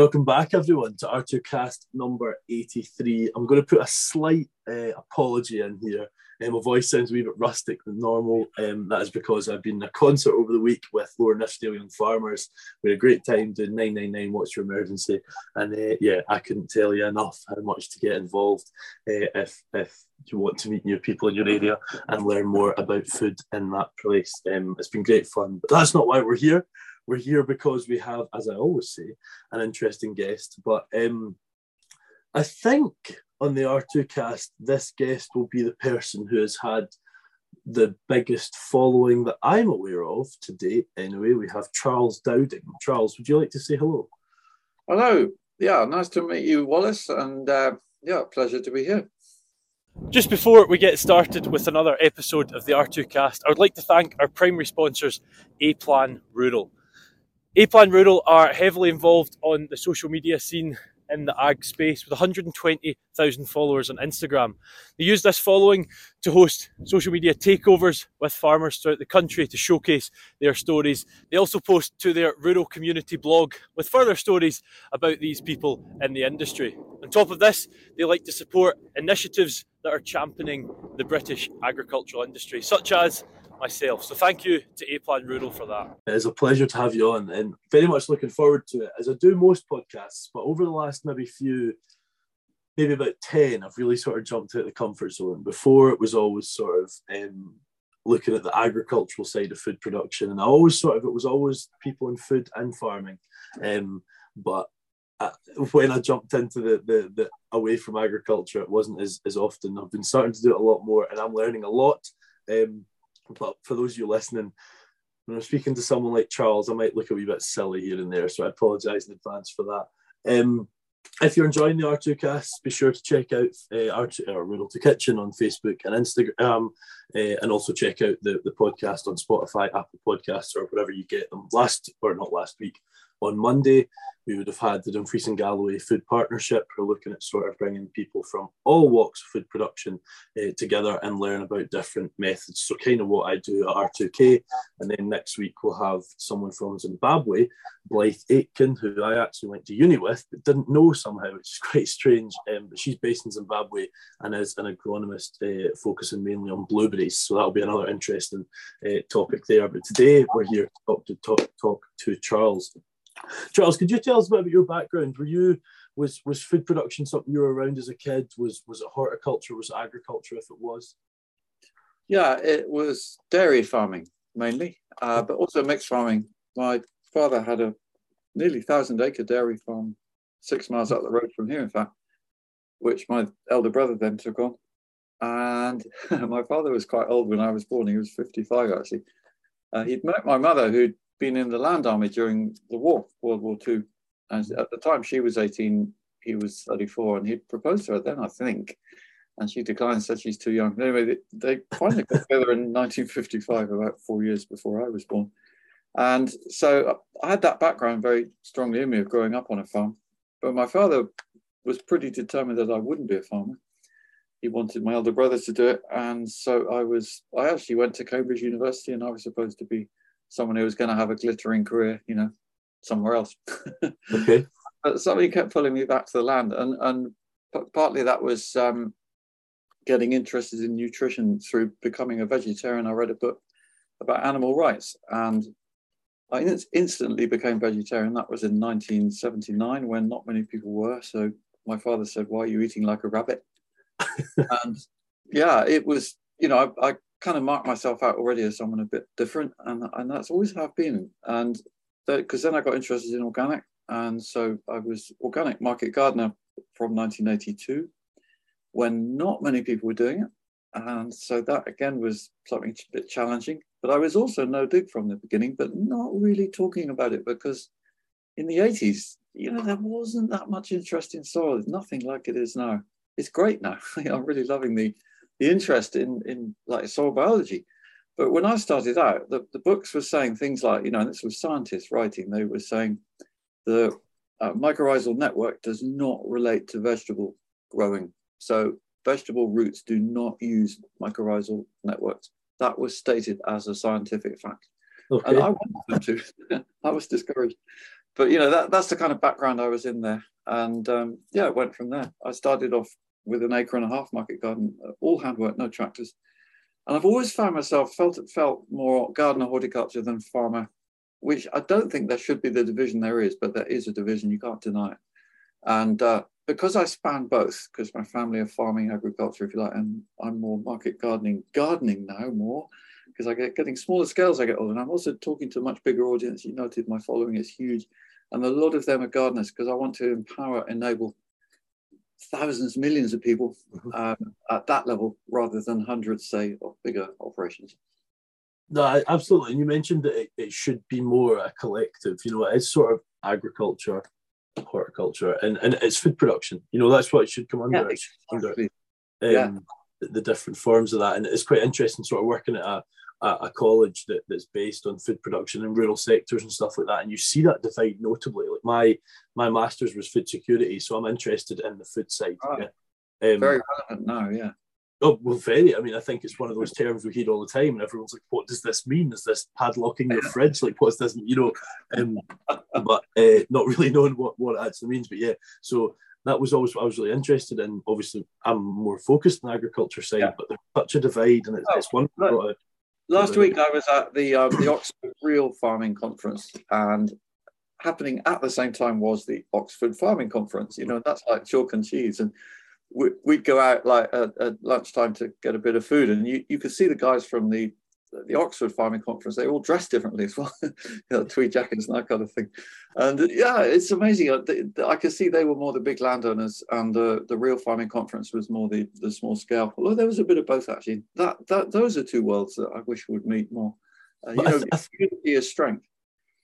Welcome back, everyone, to R2Kast number 83. I'm going to put a slight uh, apology in here. Um, my voice sounds a wee bit rustic than normal. Um, that is because I've been in a concert over the week with Lower Nithsdale Young Farmers. We had a great time doing 999 What's Your Emergency? And uh, yeah, I couldn't tell you enough how much to get involved uh, if, if you want to meet new people in your area and learn more about food in that place. Um, it's been great fun, but that's not why we're here. We're here because we have, as I always say, an interesting guest. But um, I think on the R2Kast, this guest will be the person who has had the biggest following that I'm aware of to date. Anyway, we have Charles Dowding. Charles, would you like to say hello? Hello. Yeah, nice to meet you, Wallace. And uh, yeah, pleasure to be here. Just before we get started with another episode of the R2Kast, I would like to thank our primary sponsors, A Plan Rural. A Plan Rural are heavily involved on the social media scene in the ag space with 120,000 followers on Instagram. They use this following to host social media takeovers with farmers throughout the country to showcase their stories. They also post to their rural community blog with further stories about these people in the industry. On top of this, they like to support initiatives that are championing the British agricultural industry, such as myself. So thank you to A Plan Rural for that. It is a pleasure to have you on and very much looking forward to it as I do most podcasts. But over the last maybe few, maybe about 10, I've really sort of jumped out of the comfort zone. Before it was always sort of um, looking at the agricultural side of food production. And I always sort of, it was always people in food and farming. Um, but uh, when I jumped into the, the, the away from agriculture, it wasn't as, as often. I've been starting to do it a lot more and I'm learning a lot. Um, but for those of you listening, when I'm speaking to someone like Charles, I might look a wee bit silly here and there, so I apologise in advance for that. Um, if you're enjoying the R2Kast, be sure to check out uh, R2 or Rural to Kitchen on Facebook and Instagram, uh, and also check out the, the podcast on Spotify, Apple Podcasts, or wherever you get them. Last or not last week, on Monday, we would have had the Dumfries and Galloway Food Partnership. We're looking at sort of bringing people from all walks of food production uh, together and learn about different methods. So, kind of what I do at R2K. And then next week, we'll have someone from Zimbabwe, Blythe Aitken, who I actually went to uni with, but didn't know somehow, which is quite strange. Um, but she's based in Zimbabwe and is an agronomist uh, focusing mainly on blueberries. So, that'll be another interesting uh, topic there. But today, we're here to talk to, talk, talk to Charles. Charles, could you tell us a bit about your background? Were you was was food production something you were around as a kid? Was was it horticulture? Was it agriculture? If it was, yeah, it was dairy farming mainly, uh, but also mixed farming. My father had a nearly thousand acre dairy farm six miles up the road from here, in fact, which my elder brother then took on. And my father was quite old when I was born. He was 55 actually. Uh, he'd met my mother, who'd been in the land army during the war, World War II. And at the time she was 18, he was 34, and he proposed to her then, I think. And she declined, said she's too young. Anyway, they, they finally got together in 1955, about four years before I was born. And so I had that background very strongly in me of growing up on a farm. But my father was pretty determined that I wouldn't be a farmer. He wanted my elder brother to do it. And so I was, I actually went to Cambridge University and I was supposed to be someone who was going to have a glittering career, you know, somewhere else. okay. But somebody kept pulling me back to the land, and and partly that was um, getting interested in nutrition through becoming a vegetarian. I read a book about animal rights, and I instantly became vegetarian. That was in 1979, when not many people were. So my father said, "Why are you eating like a rabbit?" and yeah, it was. You know, I, I kind of marked myself out already as someone a bit different, and and that's always how I've been. And because then I got interested in organic, and so I was organic market gardener from 1982, when not many people were doing it, and so that again was something a bit challenging. But I was also no dig from the beginning, but not really talking about it because in the 80s, you know, there wasn't that much interest in soil. Nothing like it is now. It's great now. I'm really loving the the interest in in like soil biology. But when I started out, the, the books were saying things like, you know, and this was scientists writing, they were saying the uh, mycorrhizal network does not relate to vegetable growing. So vegetable roots do not use mycorrhizal networks. That was stated as a scientific fact. Okay. And I wanted them to. I was discouraged. but you know that that's the kind of background I was in there, and um, yeah, it went from there. I started off with an acre and a half market garden, uh, all handwork, no tractors, and I've always found myself felt it felt more gardener horticulture than farmer, which I don't think there should be the division there is, but there is a division. You can't deny it, and uh, because I span both, because my family are farming agriculture, if you like, and I'm more market gardening, gardening now more, because I get getting smaller scales I get older. And I'm also talking to a much bigger audience. You noted my following is huge. And a lot of them are gardeners because I want to empower, enable thousands, millions of people mm-hmm. um, at that level rather than hundreds, say, of bigger operations. No, absolutely. And you mentioned that it, it should be more a collective. You know, it's sort of agriculture, horticulture, and, and it's food production. You know, that's what it should come under. Yeah, exactly. under um, yeah. the, the different forms of that. And it's quite interesting sort of working at a a, college that, that's based on food production in rural sectors and stuff like that. And you see that divide notably. Like my my master's was food security, so I'm interested in the food side. Oh, yeah. um, very relevant now, yeah. Oh well, very. I mean, I think it's one of those terms we hear all the time, and everyone's like, "What does this mean? Is this padlocking your fridge? Like, what's this?" You know, um, but uh, not really knowing what what it actually means. But yeah, so that was always what I was really interested in. Obviously, I'm more focused on the agriculture side, yeah. but there's such a divide, and it's, oh, it's one. Last week I was at the um, the Oxford Real Farming Conference, and happening at the same time was the Oxford Farming Conference. You know, that's like chalk and cheese, and we, would go out like at, at, lunchtime to get a bit of food, and you, you could see the guys from the the Oxford Farming Conference, they all dress differently as well, you know, tweed jackets and that kind of thing. And uh, yeah, it's amazing. I, I could see they were more the big landowners, and the, the Real Farming Conference was more the, the small scale. Although there was a bit of both actually. That that those are two worlds that I wish would meet more. Uh, you know, unity is strength.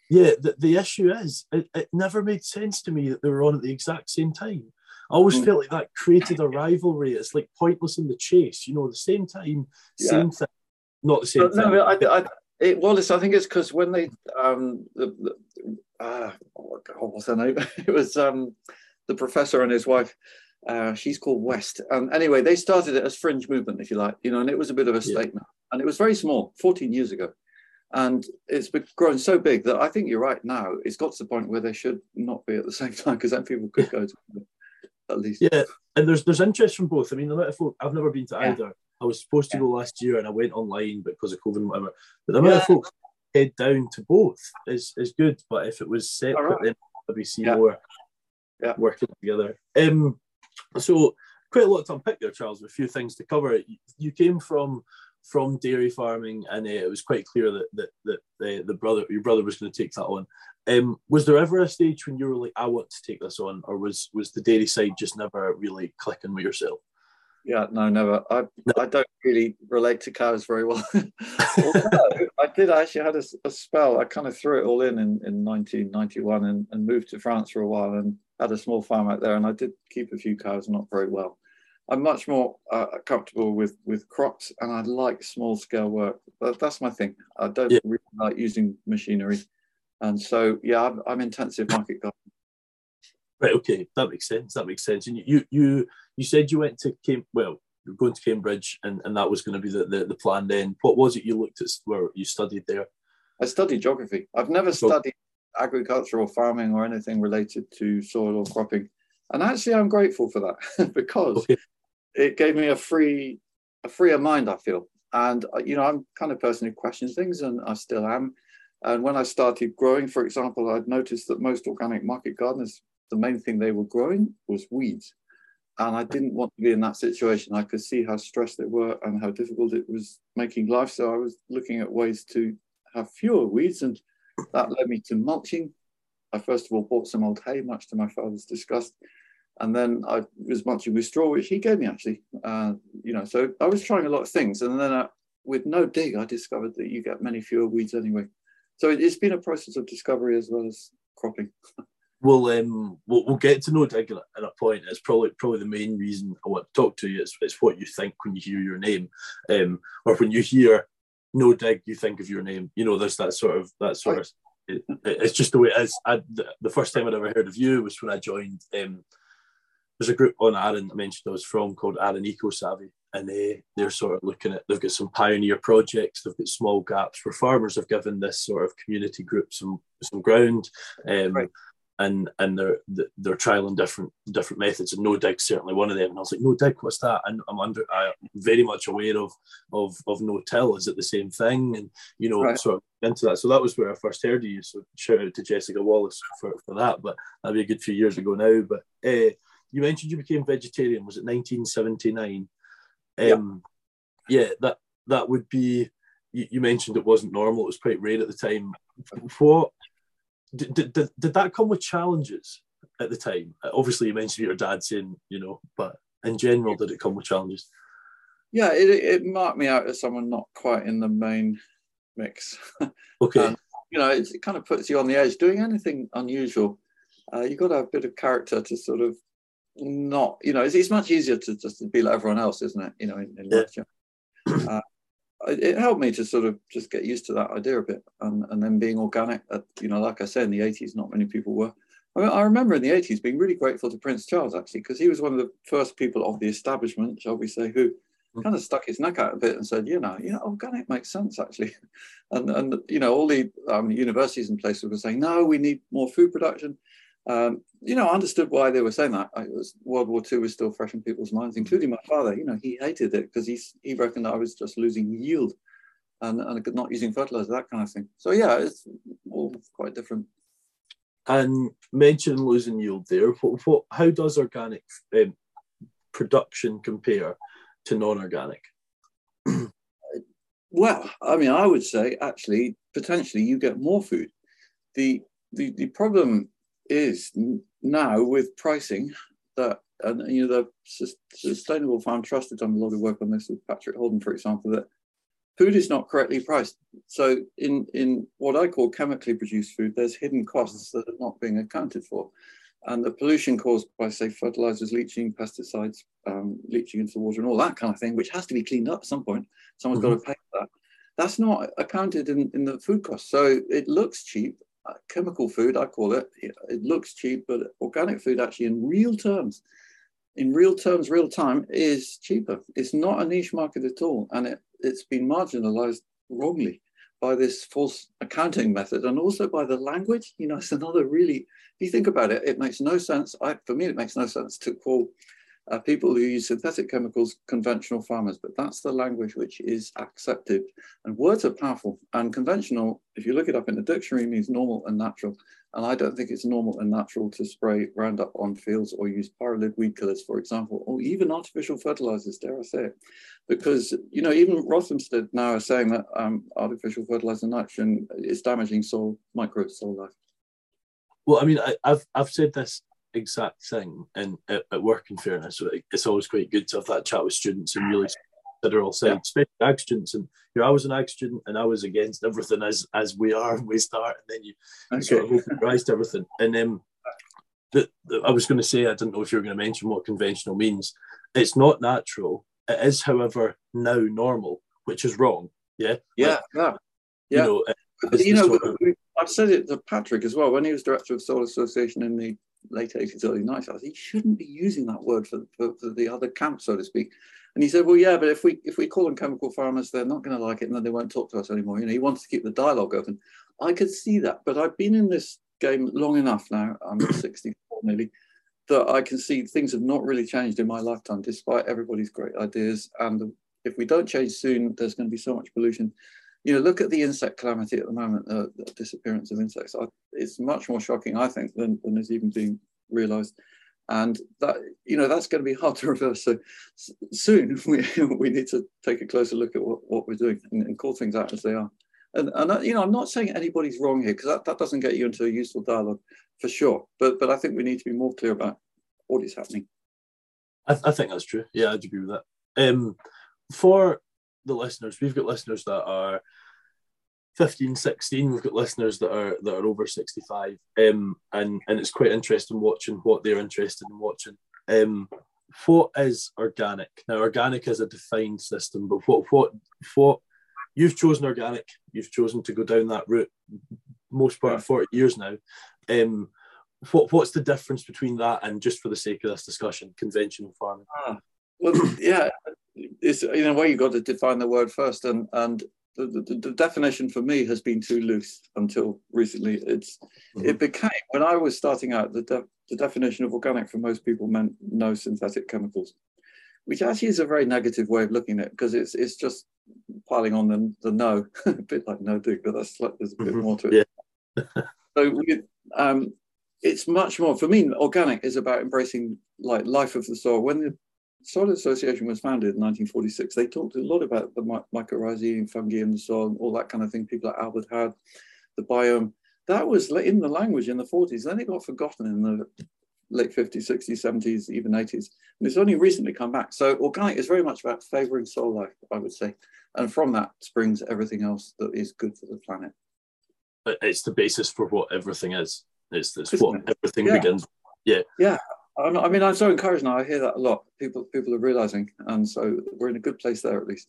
Yeah, the, the issue is it, it never made sense to me that they were on at the exact same time. I always mm. felt like that created a rivalry. It's like pointless in the chase, you know, the same time, yeah. same thing not the same. No, I, I, it, Wallace, I think it's because when they um the, the uh, oh God, what's her name? it was um the professor and his wife. Uh, she's called West. And anyway, they started it as fringe movement, if you like, you know, and it was a bit of a statement. And it was very small, 14 years ago. And it's grown so big that I think you're right now. It's got to the point where they should not be at the same time because then people could go to at least. Yeah, and there's there's interest from both. I mean, the amount of folk I've never been to yeah. either, I was supposed to go last year and I went online because of COVID and whatever. But the amount yeah. of folks head down to both is, is good. But if it was separate, right. then we see yeah. more yeah. working together. Um, so quite a lot to unpick there, Charles. A few things to cover. You, you came from from dairy farming, and uh, it was quite clear that that, that the, the brother your brother was going to take that on. Um, was there ever a stage when you were like, I want to take this on, or was was the dairy side just never really clicking with yourself? Yeah, no, never. I I don't really relate to cows very well. I did I actually had a, a, spell. I kind of threw it all in in, in 1991 and, and moved to France for a while and had a small farm out there. And I did keep a few cows, not very well. I'm much more uh, comfortable with with crops, and I like small scale work. But that's my thing. I don't yeah. really like using machinery, and so yeah, I'm, I'm intensive market gardening. Right. Okay, that makes sense. That makes sense. And you you you said you went to Cam- well, you're going to Cambridge, and, and that was going to be the, the, the plan. Then, what was it you looked at where you studied there? I studied geography. I've never studied agriculture or farming or anything related to soil or cropping, and actually, I'm grateful for that because okay. it gave me a free a freer mind. I feel, and uh, you know, I'm kind of person who questions things, and I still am. And when I started growing, for example, I'd noticed that most organic market gardeners the main thing they were growing was weeds. And I didn't want to be in that situation. I could see how stressed they were and how difficult it was making life. So I was looking at ways to have fewer weeds. And that led me to mulching. I first of all bought some old hay, much to my father's disgust. And then I was mulching with straw, which he gave me actually. Uh, you know, so I was trying a lot of things. And then uh, with no dig, I discovered that you get many fewer weeds anyway. So it's been a process of discovery as well as cropping. we'll um we'll, we'll get to no dig at a point. It's probably probably the main reason I want to talk to you. It's, it's what you think when you hear your name, um, or when you hear no dig, you think of your name. You know, there's that sort of that sort of. It, it's just the way it is. I, the, first time I'd ever heard of you was when I joined. Um, there's a group on Arran I mentioned I was from called Arran Eco Savvy, and they they're sort of looking at they've got some pioneer projects they've got small gaps where farmers have given this sort of community group some some ground um, right. And and they're they're trialing different different methods and no dig certainly one of them. And I was like no dig what's that? And I'm under I'm very much aware of of of no till. Is it the same thing? And you know right. sort of into that. So that was where I first heard of you. So shout out to Jessica Wallace for, for that but that'd be a good few years ago now. But uh, you mentioned you became vegetarian. Was it 1979 um, yeah. yeah, that that would be. You, you, mentioned it wasn't normal; it was quite rare at the time. What did, did, did, that come with challenges at the time? Obviously, you mentioned your dad saying, you know, but in general, did it come with challenges? Yeah, it, it marked me out as someone not quite in the main mix. Okay. um, you know, it, it, kind of puts you on the edge. Doing anything unusual, uh, you've got to have a bit of character to sort of not, you know, it's, it's much easier to just to be like everyone else, isn't it? You know, in, in yeah. uh, it helped me to sort of just get used to that idea a bit, and, and then being organic. At, you know, like I said, in the '80s, not many people were. I, mean, I remember in the '80s being really grateful to Prince Charles actually, because he was one of the first people of the establishment, shall we say, who mm. kind of stuck his neck out a bit and said, you know, yeah, organic makes sense actually, and and you know all the um, universities and places were saying, no, we need more food production. Um, you know, I understood why they were saying that. It was World War II was still fresh in people's minds, including my father. You know, he hated it because he he reckoned I was just losing yield and, and not using fertilizer, that kind of thing. So yeah, it's all quite different. And mention losing yield there. What, what how does organic um, production compare to non-organic? well, I mean, I would say actually potentially you get more food. The the, the problem is now with pricing that and you know the sustainable farm trust has done a lot of work on this with patrick holden for example that food is not correctly priced. So in in what i call chemically produced food there's hidden costs that are not being accounted for. And the pollution caused by say fertilizers leaching pesticides um, leaching into the water and all that kind of thing which has to be cleaned up at some point. Someone's mm-hmm. got to pay for that. That's not accounted in, in the food cost. So it looks cheap Uh, chemical food, I call it, it looks cheap, but organic food actually in real terms, in real terms, real time is cheaper. It's not a niche market at all. And it, it's been marginalized wrongly by this false accounting method and also by the language. You know, it's another really, if you think about it, it makes no sense. I, for me, it makes no sense to call uh, people who use synthetic chemicals conventional farmers, but that's the language which is accepted. And words are powerful. And conventional, if you look it up in the dictionary, means normal and natural. And I don't think it's normal and natural to spray Roundup on fields or use pyralid weed killers, for example, or even artificial fertilizers, dare I say it. Because, you know, even Rothamsted now are saying that um, artificial fertilizer nitrogen is damaging soil, micro soil life. Well, I mean, I, have I've said this exact thing in at, at work. In fairness, so it's always quite good to have that chat with students and really consider all sides, especially ag students. And you know, I was an ag student and I was against everything as as we are when we start, and then you, okay. sort of open your eyes to everything. And um, the, the, I was going to say I didn't know if you were going to mention what conventional means. It's not natural. It is, however, now normal, which is wrong. Yeah. Yeah. Like, yeah. You know, you know I've said it to Patrick as well when he was director of Soil Association in the late 80s, early 90s. I was, he shouldn't be using that word for, for, for, the other camp, so to speak. And he said, well, yeah, but if we if we call them chemical farmers, they're not going to like it, and then they won't talk to us anymore. You know, he wants to keep the dialogue open. I could see that, but I've been in this game long enough now. I'm 64 nearly. That I can see things have not really changed in my lifetime, despite everybody's great ideas. And if we don't change soon, there's going to be so much pollution you know, look at the insect calamity at the moment, uh, the disappearance of insects. I, it's much more shocking, I think, than, than is even being realized. And that, you know, that's going to be hard to reverse. So soon we, we need to take a closer look at what, what we're doing and, and call things out as they are. And, and you know, I'm not saying anybody's wrong here because that, that doesn't get you into a useful dialogue for sure. But but I think we need to be more clear about what is happening. I, I think that's true. Yeah, I'd agree with that. Um, for the listeners. We've got listeners that are 15, 16. We've got listeners that are that are over 65. Um, and, and it's quite interesting watching what they're interested in watching. Um, what is organic? Now, organic is a defined system, but what what what you've chosen organic, you've chosen to go down that route most part of 40 years now. Um, what what's the difference between that and just for the sake of this discussion, conventional farming? Ah, well, yeah, it's in a way you've got to define the word first, and and the, the, the definition for me has been too loose until recently. It's mm-hmm. it became when I was starting out the de- the definition of organic for most people meant no synthetic chemicals, which actually is a very negative way of looking at it because it's it's just piling on the, the no, a bit like no dig, but that's like there's a bit mm-hmm. more to it. Yeah. so we, um, it's much more for me. Organic is about embracing like life of the soil. When the Soil Association was founded in 1946, they talked a lot about the mycorrhizae and fungi and so on, all that kind of thing. People like Albert Howard the biome. That was in the language in the 40s. Then it got forgotten in the late 50s, 60s, 70s, even 80s. And it's only recently come back. So organic is very much about favoring soil life, I would say. And from that springs everything else that is good for the planet. It's the basis for what everything is. It's, it's what it? everything yeah. begins. Yeah. Yeah. I mean, I'm so encouraged now. I hear that a lot. People, people are realizing, and so we're in a good place there at least.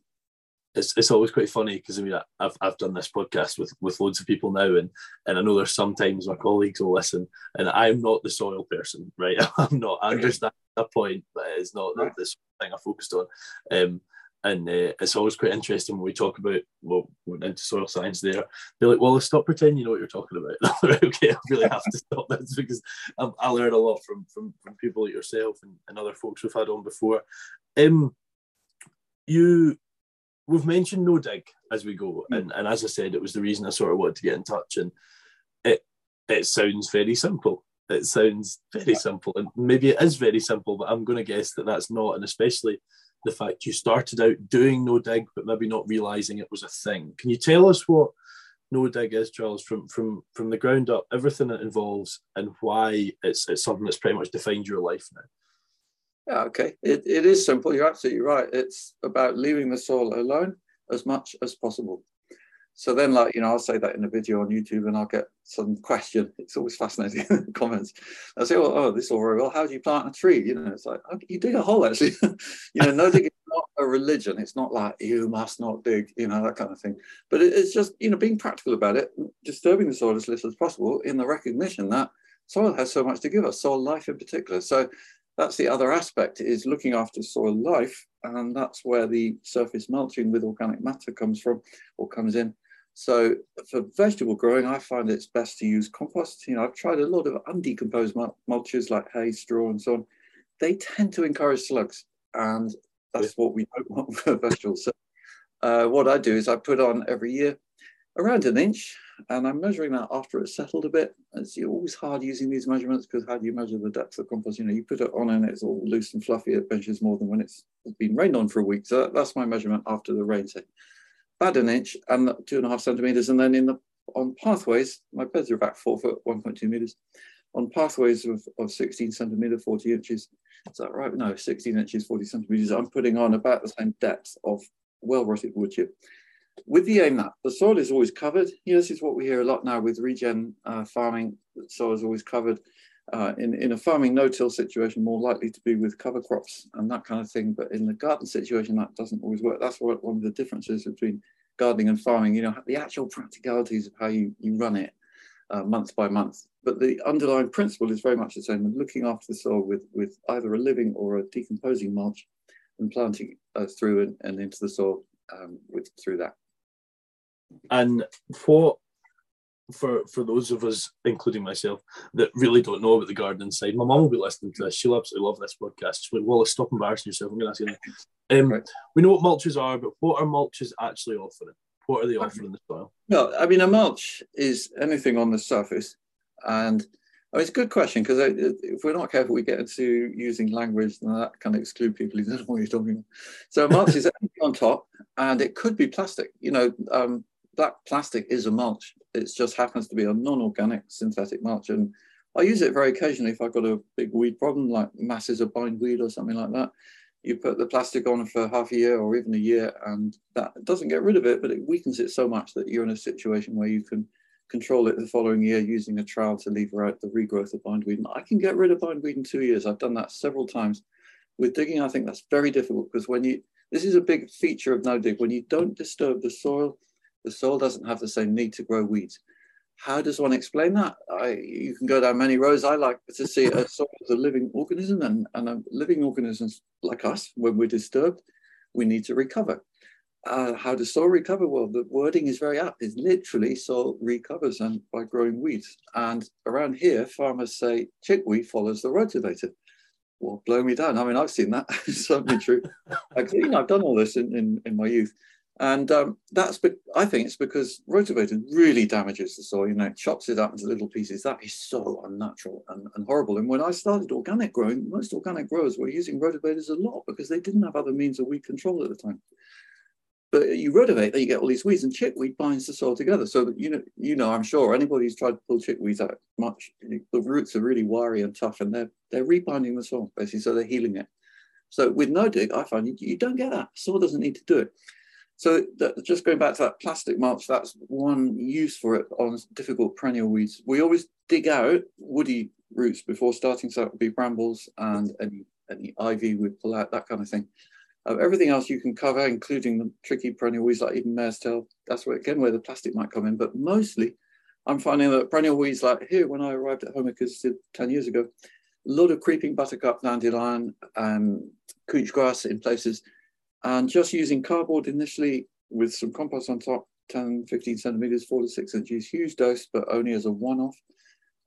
It's, it's always quite funny because I mean I've, I've done this podcast with with loads of people now and and I know there's sometimes my colleagues will listen and I'm not the soil person right I'm not I understand that point but it's not the, the thing I focused on um, and uh, it's always quite interesting when we talk about well we're into soil science there. They're like well stop pretending you know what you're talking about. Okay I really have to stop this because I, I learn a lot from from, from people like yourself and, and other folks we've had on before. Um you we've mentioned no dig as we go. Mm. and, and as I said it was the reason I sort of wanted to get in touch. And it it sounds very simple. It sounds very simple. And maybe it is very simple but I'm going to guess that that's not. And especially the fact you started out doing no dig, but maybe not realizing it was a thing. Can you tell us what no dig is, Charles, from from from the ground up, everything it involves, and why it's it's something that's pretty much defined your life now? Yeah, okay. It, it is simple. You're absolutely right. It's about leaving the soil alone as much as possible. So then, like, you know, I'll say that in a video on YouTube and I'll get some question. It's always fascinating comments. I say, well, oh, this is all very well. How do you plant a tree? You know, it's like, you dig a hole, actually. you know, no is not a religion. It's not like you must not dig, you know, that kind of thing. But it, it's just, you know, being practical about it, disturbing the soil as little as possible in the recognition that soil has so much to give us, soil life in particular. So that's the other aspect is looking after soil life. And that's where the surface mulching with organic matter comes from or comes in so for vegetable growing, I find it's best to use compost. You know, I've tried a lot of undecomposed mulches like hay, straw, and so on. They tend to encourage slugs, and that's what we don't want for vegetables. So uh, what I do is I put on every year around an inch, and I'm measuring that after it's settled a bit. It's always hard using these measurements because how do you measure the depth of compost? You know, you put it on and it's all loose and fluffy. It measures more than when it's been rained on for a week. So that's my measurement after the rain. So about an inch and two and a half centimeters. And then in the on pathways, my beds are about four foot, 1.2 meters. On pathways of, of 16 centimeter, 40 inches. Is that right? No, 16 inches, 40 centimeters. I'm putting on about the same depth of well-rotted wood chip. With the aim that the soil is always covered. You know, this is what we hear a lot now with regen uh, farming. The soil is always covered. Uh, in, in a farming no-till situation, more likely to be with cover crops and that kind of thing. But in the garden situation, that doesn't always work. That's what one of the differences between gardening and farming, you know, the actual practicalities of how you, you run it uh, month by month. But the underlying principle is very much the same, and looking after the soil with, with either a living or a decomposing mulch and planting uh, through and, and into the soil um, with through that. And what for for those of us, including myself, that really don't know about the garden side. My mum will be listening to this. She'll absolutely love this podcast. She'll like, Wallace, stop embarrassing yourself. I'm going to ask you. Um, right. We know what mulches are, but what are mulches actually offering? What are they offering the soil? No, I mean, a mulch is anything on the surface. And I mean, it's a good question because if we're not careful, we get into using language and that can exclude people who don't know what you're talking about. So a mulch is anything on top and it could be plastic. You know, um, that plastic is a mulch. It just happens to be a non-organic synthetic mulch. And I use it very occasionally if I've got a big weed problem, like masses of bindweed or something like that. You put the plastic on for half a year or even a year, and that doesn't get rid of it, but it weakens it so much that you're in a situation where you can control it the following year using a trowel to lever out the regrowth of bindweed. And I can get rid of bindweed in two years. I've done that several times. With digging, I think that's very difficult because when you, this is a big feature of no dig, when you don't disturb the soil, the soil doesn't have the same need to grow weeds. How does one explain that? I, you can go down many roads. I like to see a soil of a living organism, and, and a living organisms like us, when we're disturbed, we need to recover. Uh, how does soil recover? Well, the wording is very apt. It's literally soil recovers and by growing weeds. And around here, farmers say chickweed follows the rotavator. Well, blow me down. I mean, I've seen that. it's certainly true. Know, I've done all this in, in, in my youth. And um, that's, I think it's because rotavator really damages the soil, you know, it chops it up into little pieces. That is so unnatural and, and horrible. And when I started organic growing, most organic growers were using rotavators a lot because they didn't have other means of weed control at the time. But you rotivate, then you get all these weeds, and chickweed binds the soil together. So you know, you know, I'm sure anybody who's tried to pull chickweeds out much, the roots are really wiry and tough, and they're they're rebinding the soil basically, so they're healing it. So with no dig, I find you, you don't get that. Soil doesn't need to do it. So that, just going back to that plastic mulch, that's one use for it on difficult perennial weeds. We always dig out woody roots before starting, so it would be brambles and any, any ivy we'd pull out, that kind of thing. Uh, everything else you can cover, including the tricky perennial weeds like even mare's tail. That's where again where the plastic might come in. But mostly, I'm finding that perennial weeds like here when I arrived at Homeacres 10 years ago, a lot of creeping buttercup, dandelion, um, couch grass in places and just using cardboard initially with some compost on top, 10, 15 centimeters, four to six inches, huge dose, but only as a one-off.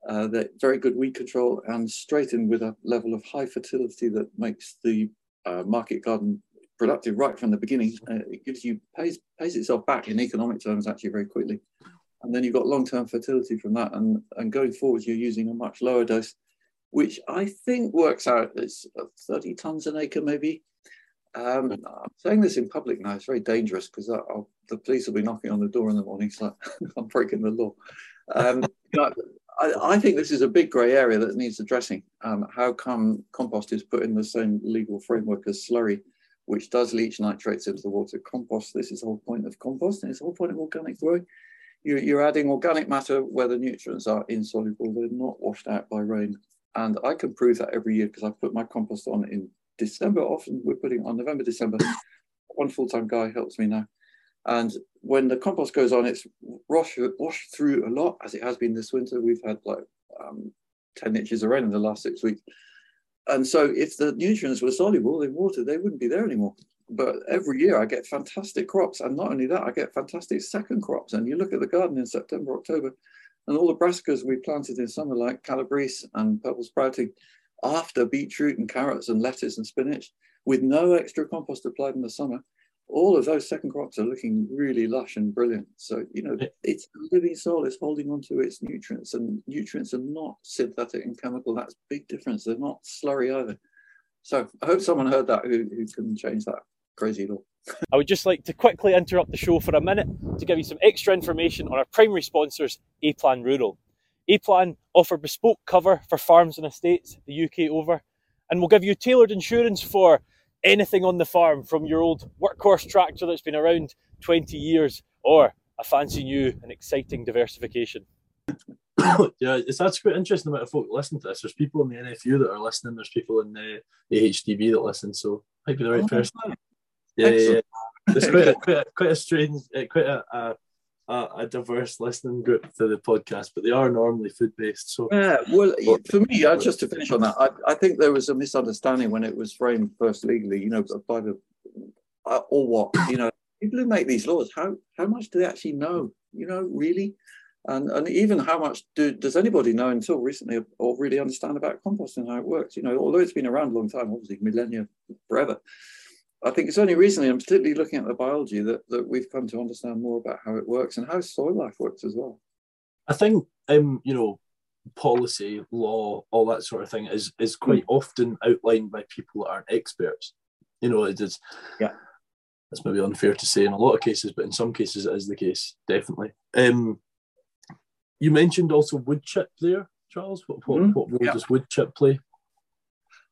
Uh, that very good weed control and straight in with a level of high fertility that makes the uh, market garden productive right from the beginning. Uh, it gives you pays pays itself back in economic terms actually very quickly, and then you've got long term fertility from that. And and going forward, you're using a much lower dose, which I think works out as 30 tons an acre maybe. Um, I'm saying this in public now. It's very dangerous because the police will be knocking on the door in the morning. So I'm breaking the law. Um, I, I, think this is a big grey area that needs addressing. Um, how come compost is put in the same legal framework as slurry, which does leach nitrates into the water? Compost. This is the whole point of compost, and it's the whole point of organic growing. You're, you're adding organic matter where the nutrients are insoluble. They're not washed out by rain, and I can prove that every year because I put my compost on in December. Often we're putting on November, December. One full-time guy helps me now. And when the compost goes on, it's washed, washed through a lot, as it has been this winter. We've had like um, 10 inches of rain in the last six weeks. And so if the nutrients were soluble in water, they wouldn't be there anymore. But every year I get fantastic crops. And not only that, I get fantastic second crops. And you look at the garden in September, October, and all the brassicas we planted in summer, like calabrese and purple sprouting, after beetroot and carrots and lettuce and spinach with no extra compost applied in the summer, all of those second crops are looking really lush and brilliant. So, you know, it's living soil, it's holding on to its nutrients, and nutrients are not synthetic and chemical. That's a big difference. They're not slurry either. So I hope someone heard that who, who can change that crazy law. I would just like to quickly interrupt the show for a minute to give you some extra information on our primary sponsors, A Plan Rural. A-Plan offer bespoke cover for farms and estates the UK over, and will give you tailored insurance for anything on the farm, from your old workhorse tractor that's been around 20 years, or a fancy new and exciting diversification. yeah, it's that's quite interesting amount of folk listening to this. There's people in the NFU that are listening. There's people in the AHDB that listen. So might be the right oh, person. Yeah, yeah, yeah, It's quite a, quite a, quite a strange, uh, quite a, a a, a, diverse listening group to the podcast, but they are normally food based. So yeah, well, for me, uh, just to finish on that, I, I think there was a misunderstanding when it was framed first legally. You know, by the uh, or what you know, people who make these laws, how how much do they actually know? You know, really. And, and even how much do, does anybody know until recently or really understand about composting how it works? You know, although it's been around a long time, obviously millennia forever, I think it's only recently, and particularly looking at the biology, that, that we've come to understand more about how it works and how soil life works as well. I think, um, you know, policy, law, all that sort of thing is is quite mm. often outlined by people that aren't experts. You know, it is. Yeah. That's maybe unfair to say in a lot of cases, but in some cases it is the case, definitely. Um, you mentioned also wood chip there, Charles. What, what, mm-hmm. what role yeah. does wood chip play?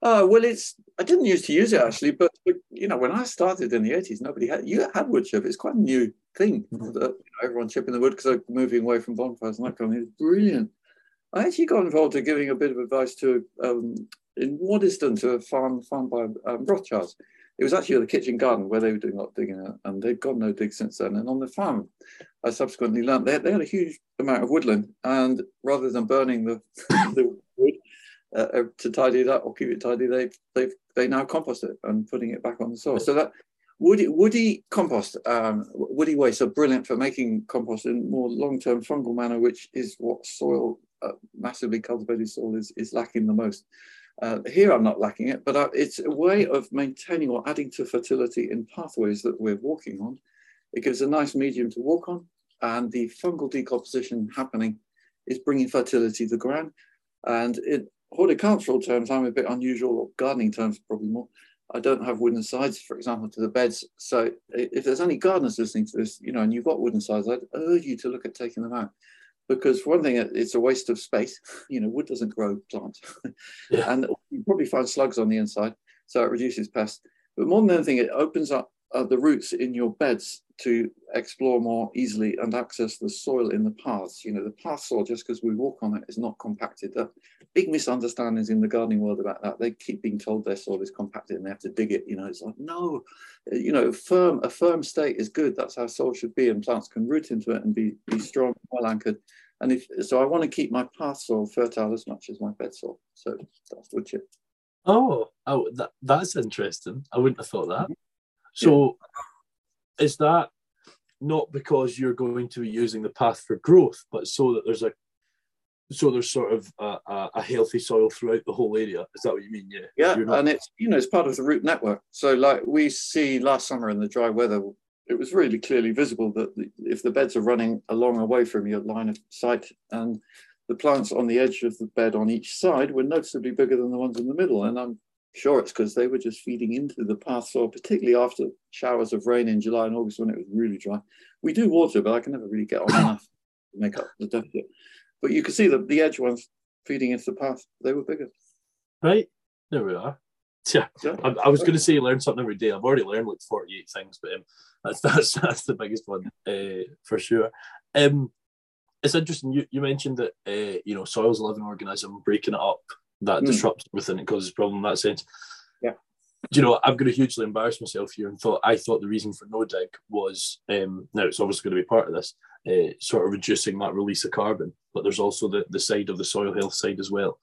Oh well, it's I didn't used to use it actually, but, but you know when I started in the eighties, nobody had you had wood chip. It's quite a new thing. Mm-hmm. That, you know, everyone chipping the wood because they're moving away from bonfires and that kind of thing. It's brilliant. I actually got involved in giving a bit of advice to um, in Waddesdon to a farm farm by um, Rothschilds. It was actually the kitchen garden where they were doing a lot of digging, and they've got no dig since then. And on the farm, I subsequently learned they, they had a huge amount of woodland, and rather than burning the, the uh, uh, to tidy it up or keep it tidy, they they they now compost it and putting it back on the soil. So that Woody, woody compost, um, woody waste are brilliant for making compost in more long-term fungal manner, which is what soil, uh, massively cultivated soil is, is lacking the most. Uh, here I'm not lacking it, but uh, it's a way of maintaining or adding to fertility in pathways that we're walking on. It gives a nice medium to walk on and the fungal decomposition happening is bringing fertility to the ground. And in horticultural terms, I'm a bit unusual, or gardening terms probably more, I don't have wooden sides, for example, to the beds. So if there's any gardeners listening to this, you know, and you've got wooden sides, I'd urge you to look at taking them out. Because for one thing, it's a waste of space. You know, wood doesn't grow plants. Yeah. and you probably find slugs on the inside, so it reduces pests. But more than anything, it opens up uh, the roots in your beds to explore more easily and access the soil in the paths. You know, the path soil, just because we walk on it, is not compacted. The big misunderstandings in the gardening world about that. They keep being told their soil is compacted and they have to dig it. You know, it's like, no, you know, firm, a firm state is good. That's how soil should be. And plants can root into it and be, be strong, well anchored. And if so, I want to keep my path soil fertile as much as my bed soil. So that's wood chip. Oh, oh, that, that's interesting. I wouldn't have thought that. Mm-hmm. So yeah. is that not because you're going to be using the path for growth, but so that there's a so there's sort of a, a, healthy soil throughout the whole area. Is that what you mean? Yeah. Yeah, not... and it's you know it's part of the root network. So like we see last summer in the dry weather, it was really clearly visible that the, if the beds are running along away from your line of sight and the plants on the edge of the bed on each side were noticeably bigger than the ones in the middle. And I'm Sure, it's because they were just feeding into the path soil, particularly after showers of rain in July and August when it was really dry. We do water, but I can never really get on enough to make up the deficit. But you can see that the edge ones feeding into the path, they were bigger. Right, there we are. Yeah, yeah. I, I, was going to say learn something every day. I've already learned like 48 things, but um, that's, that's that's the biggest one uh, for sure. Um, it's interesting. You, you mentioned that uh, you know soil's a living organism, breaking it up that mm. disrupts everything. It causes problem in that sense. Yeah. Do you know, I'm going to hugely embarrass myself here and thought I thought the reason for no dig was um, now it's obviously going to be part of this, uh, sort of reducing that release of carbon, but there's also the, the side of the soil health side as well.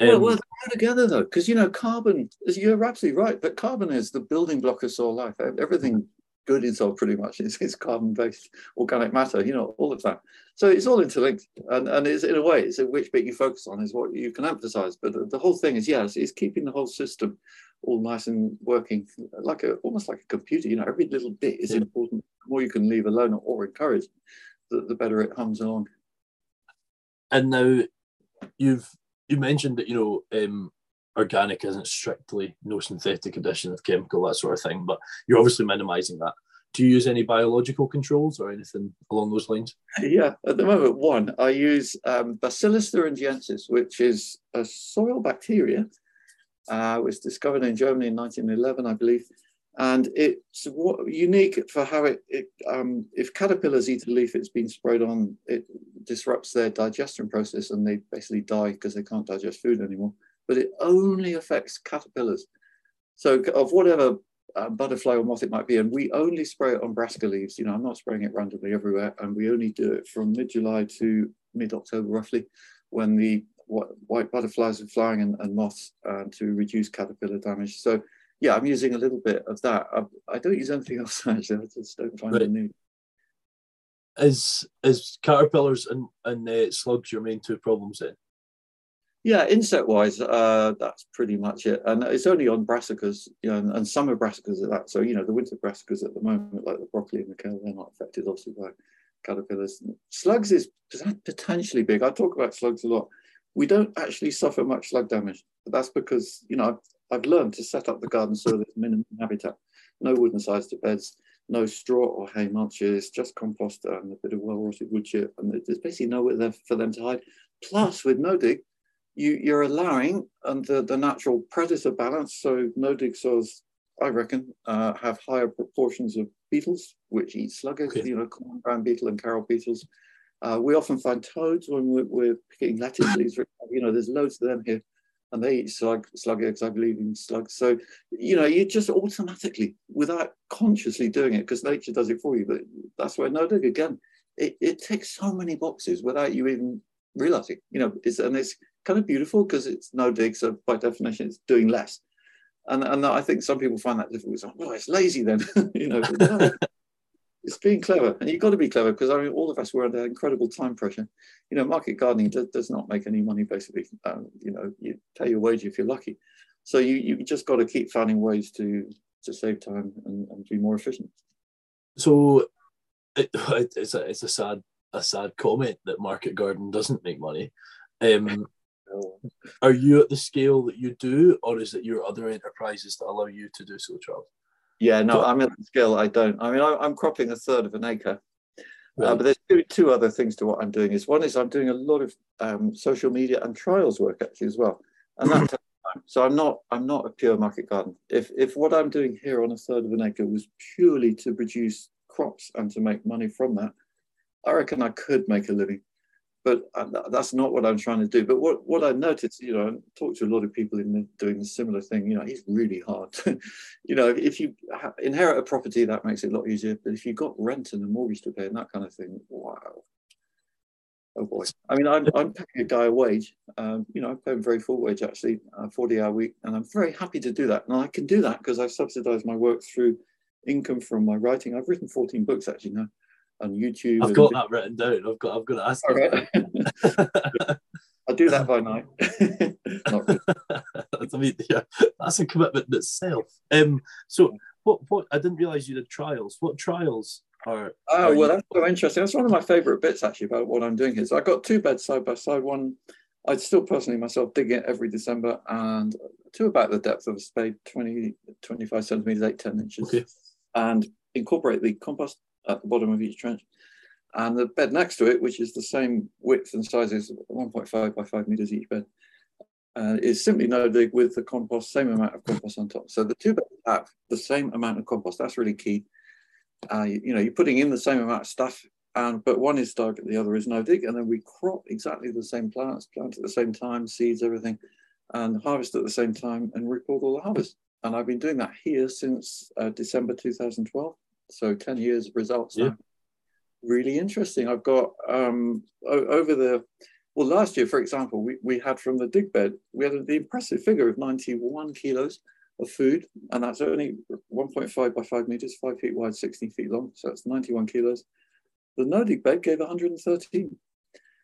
Um, well, well, they're together though, because you know, carbon. You're absolutely right, but carbon is the building block of soil life. Everything good is all pretty much it's, it's carbon-based organic matter, you know, all of that. So it's all interlinked, and and it's in a way, it's which bit you focus on is what you can emphasize. But the, whole thing is, yes, it's keeping the whole system all nice and working like a almost like a computer. You know, every little bit is important. The more you can leave alone or encourage, the, the better it hums along. And now, you've you mentioned that you know um, organic isn't strictly no synthetic addition of chemical, that sort of thing, but you're obviously minimizing that. Do you use any biological controls or anything along those lines? Yeah, at the moment, one, I use um, Bacillus thuringiensis, which is a soil bacteria. Uh, was discovered in Germany in 1911, I believe. And it's unique for how it, it um, if caterpillars eat a leaf it's been sprayed on, it disrupts their digestion process and they basically die because they can't digest food anymore but it only affects caterpillars. So of whatever uh, butterfly or moth it might be, and we only spray it on brassica leaves. You know, I'm not spraying it randomly everywhere, and we only do it from mid-July to mid-October roughly, when the white butterflies are flying and, and moths uh, to reduce caterpillar damage. So yeah, I'm using a little bit of that. I, I don't use anything else actually. I just don't find right. the need. Is is caterpillars and and uh, slugs your main two problems then? Yeah, insect wise, uh, that's pretty much it. And it's only on brassicas, you know, and, and summer brassicas at that. So, you know, the winter brassicas at the moment, like the broccoli and the kale, they're not affected obviously by caterpillars. Slugs is potentially big. I talk about slugs a lot. We don't actually suffer much slug damage. But that's because, you know, I've, I've learned to set up the garden so there's minimum habitat, no wooden sides to beds, no straw or hay mulches, just compost and a bit of well-rotted wood chip. And there's basically nowhere there for them to hide. Plus, with no dig, you, you're allowing under the natural predator balance. So no dig soils, I reckon, uh, have higher proportions of beetles, which eat sluggers, okay. you know, common brown beetle and carabid beetles. Uh, we often find toads when we're, we're picking lettuce leaves. You know, there's loads of them here, and they eat slug, slug eggs, I believe, in slugs. So, you know, you just automatically, without consciously doing it, because nature does it for you. But that's where no dig again. It, it takes so many boxes without you even realizing. You know, it's and it's kind of beautiful because it's no dig, so by definition, it's doing less. and and I think some people find that difficult. It's like, well, it's lazy then, you know. No, it's being clever, and you've got to be clever because I mean, all of us were under incredible time pressure. You know, market gardening does, does not make any money. Basically, um, you know, you pay your wage if you're lucky. So you you just got to keep finding ways to to save time and, and be more efficient. So it, it's a it's a sad a sad comment that market garden doesn't make money. Um, are you at the scale that you do, or is it your other enterprises that allow you to do so, Charles? Yeah, no, I'm at the scale I don't. I mean, I, am cropping a third of an acre, uh, right. uh, but there's two, two other things to what I'm doing. Is one is I'm doing a lot of um, social media and trials work actually as well, and that time. So I'm not I'm not a pure market garden. If if what I'm doing here on a third of an acre was purely to produce crops and to make money from that, I reckon I could make a living but uh, that's not what I'm trying to do. But what, what I noticed, you know, I talked to a lot of people in the, doing a similar thing. You know, it's really hard. you know, if you inherit a property, that makes it a lot easier. But if you've got rent and a mortgage to pay and that kind of thing, wow. Oh boy. I mean, I'm, I'm paying a guy a wage. Um, you know, I pay him very full wage actually, a 40 hour week. And I'm very happy to do that. And I can do that because I've subsidized my work through income from my writing. I've written 14 books actually now on YouTube. I've got that written down. I've got I've got to ask. Right. I'll do that by night. I mean, yeah, that's a commitment in itself. Um, so what what I didn't realise you did trials. What trials are? Oh are well, that's so interesting. That's one of my favourite bits actually about what I'm doing here. So I got two beds side by side. One, I still personally myself dig it every December, and to about the depth of a spade, 20, 25 centimeters, eight, 10 inches, okay. and incorporate the compost at the bottom of each trench. And the bed next to it, which is the same width and size as 1.5 by 5 meters each bed, uh, is simply no dig with the compost, same amount of compost on top. So the two beds have the same amount of compost. That's really key. Uh, you, you, know, you're putting in the same amount of stuff, and but one is dug, the other is no dig, and then we crop exactly the same plants, plant at the same time, seeds, everything, and harvest at the same time, and record all the harvest. And I've been doing that here since uh, December 2012 so 10 years of results yeah. now. Really interesting. I've got um, over the, well, last year, for example, we, we had from the dig bed, we had the impressive figure of 91 kilos of food, and that's only 1.5 by 5 meters, 5 feet wide, 16 feet long. So that's 91 kilos. The no dig bed gave 113.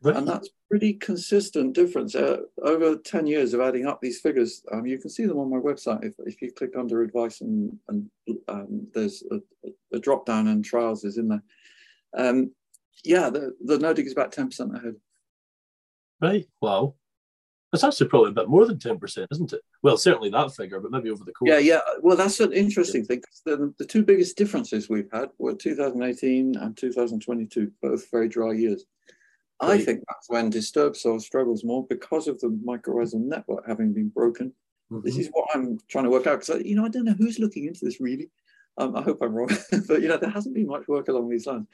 And that's pretty consistent difference. Uh, over 10 years of adding up these figures, um, you can see them on my website. If, if you click under advice and, and um, there's a, a, drop down and trials is in there. Um, yeah, the, the no dig is about 10% ahead. Right. Wow. That's actually probably a bit more than 10%, isn't it? Well, certainly that figure, but maybe over the course. Yeah, yeah. Well, that's an interesting yeah. thing. The, the two biggest differences we've had were 2018 and 2022, both very dry years. I think that's when disturbed soil struggles more because of the mycorrhizal network having been broken. Mm-hmm. This is what I'm trying to work out because you know I don't know who's looking into this really. Um, I hope I'm wrong, but you know there hasn't been much work along these lines.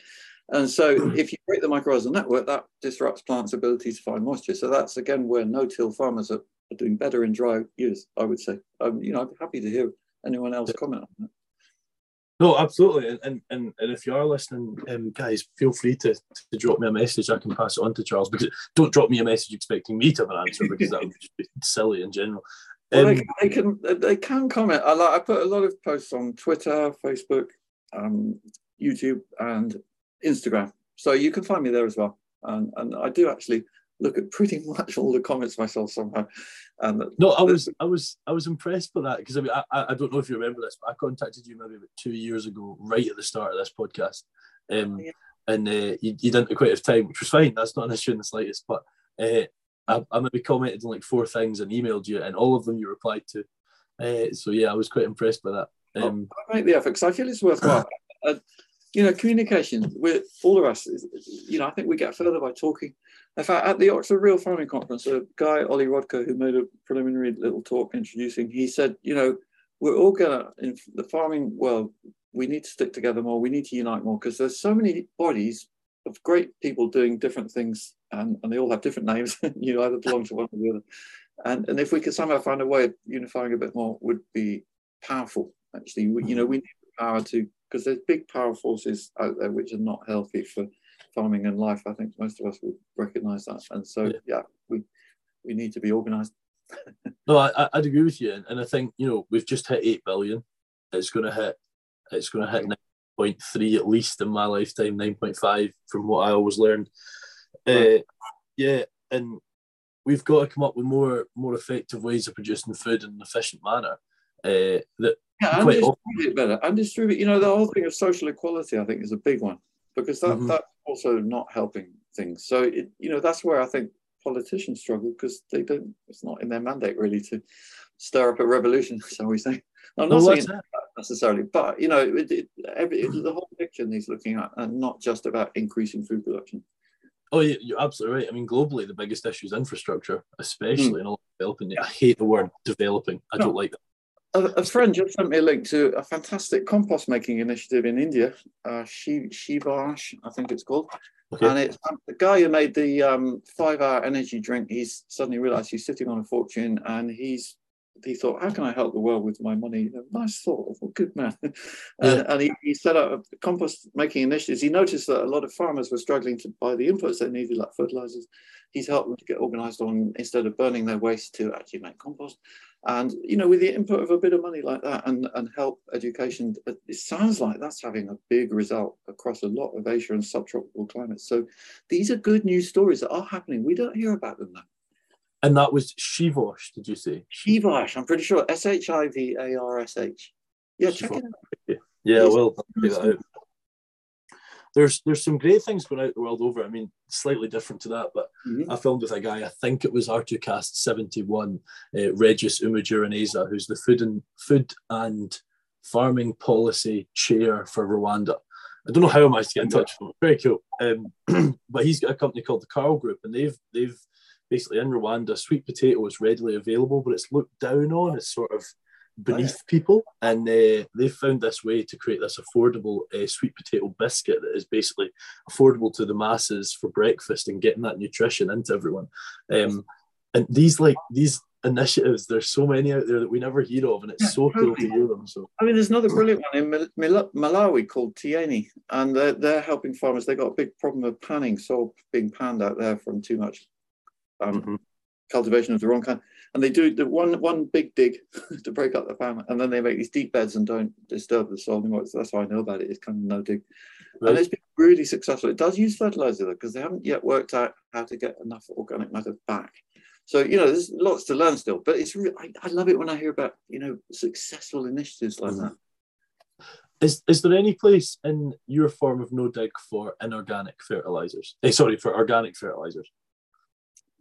And so if you break the mycorrhizal network, that disrupts plants' ability to find moisture. So that's again where no-till farmers are, are doing better in dry years, I would say. Um, you know, I'd be happy to hear anyone else comment on that. No, absolutely. And, and and if you are listening, um, guys, feel free to, to drop me a message. I can pass it on to Charles because don't drop me a message expecting me to have an answer because that would just be silly in general. Um, well, can they can comment. I like I put a lot of posts on Twitter, Facebook, um, YouTube, and Instagram, so you can find me there as well. And and I do actually look at pretty much all the comments myself somehow. And no, I was I was I was impressed by that because I mean I, I don't know if you remember this, but I contacted you maybe about two years ago, right at the start of this podcast, um, oh, yeah. and uh, you, you didn't quite have time, which was fine. That's not an issue in the slightest. But uh, I, I maybe commented on like four things and emailed you, and all of them you replied to. Uh, so yeah, I was quite impressed by that. Um, I'll make the effort because I feel it's worthwhile. uh, you know, communication with all of us. You know, I think we get further by talking in fact, at the Oxford Real Farming Conference, a guy, Ollie Rodker, who made a preliminary little talk introducing, he said, you know, we're all gonna, in the farming world, we need to stick together more, we need to unite more, because there's so many bodies of great people doing different things, and, and they all have different names, you know, either belong to one or the other. And, and if we could somehow find a way of unifying a bit more, would be powerful, actually. We, you know, we need the power to, because there's big power forces out there which are not healthy for farming and life. I think most of us would recognise that, and so yeah. yeah, we we need to be organised. No, I, I'd agree with you, and, I think you know we've just hit eight billion. It's going to hit. It's going to hit nine point three at least in my lifetime. Nine point five from what I always learned. Uh, yeah, and we've got to come up with more more effective ways of producing food in an efficient manner. Uh, that Yeah, and distribute it better. And distribute, you know, the whole thing of social equality, I think, is a big one because that Mhm. that's also not helping things. So, it, you know, that's where I think politicians struggle because they don't. It's not in their mandate really to stir up a revolution, shall we say? I'm not Well, saying that necessarily, but you know, it, it, every, it, the whole picture needs looking at, and not just about increasing food production. Oh, yeah, you're absolutely right. I mean, globally, the biggest issue is infrastructure, especially Hmm. in a lot of developing. I hate the word developing. I don't like that. A, a friend just sent me a link to a fantastic compost making initiative in India, uh, Shivash, I think it's called. Okay. And it's um, the guy who made the um, five hour energy drink. He's suddenly realized he's sitting on a fortune and he's he thought, how can I help the world with my money? Nice thought, a good man. and Yeah. and he, he set up a compost making initiatives. He noticed that a lot of farmers were struggling to buy the inputs they needed, like fertilizers. He's helped them to get organized on instead of burning their waste to actually make compost. And you know, with the input of a bit of money like that and, and help education, uh, it sounds like that's having a big result across a lot of Asia and subtropical climates. So these are good news stories that are happening. We don't hear about them now. And that was Shivosh, did you say? Shivash, I'm pretty sure S H I V A R S H. Yeah, check it out. Yeah, Yes. well, I'll check that out. There's there's some great things going out the world over. I mean, slightly different to that, but Mhm. I filmed with a guy. I think it was R2Kast 71, uh, Regis Umugiraneza, who's the food and food and farming policy chair for Rwanda. I don't know how I managed to get in touch with him. Very cool. Um, but he's got a company called the Carl Group, and they've they've basically in Rwanda, sweet potato is readily available, but it's looked down on as sort of beneath people. And uh, they've found this way to create this affordable uh, sweet potato biscuit that is basically affordable to the masses for breakfast and getting that nutrition into everyone. Um, and these like these initiatives, there's so many out there that we never hear of, and it's Yeah, so cool to hear them. So I mean, there's another brilliant one in Mal- Mal- Malawi called Tiyeni, and they're, they're helping farmers. They've got a big problem of panning, soil being panned out there from too much um, Mhm. cultivation of the wrong kind. And they do the one one big dig to break up the pan, and then they make these deep beds and don't disturb the soil anymore. So that's how I know about it. It's kind of no dig, Right. and it's been really successful. It does use fertilizer though, because they haven't yet worked out how to get enough organic matter back. So you know, there's lots to learn still, but it's really I, I love it when I hear about you know successful initiatives like Mhm. that. Is is there any place in your form of no dig for inorganic fertilizers? Eh, sorry, for organic fertilizers.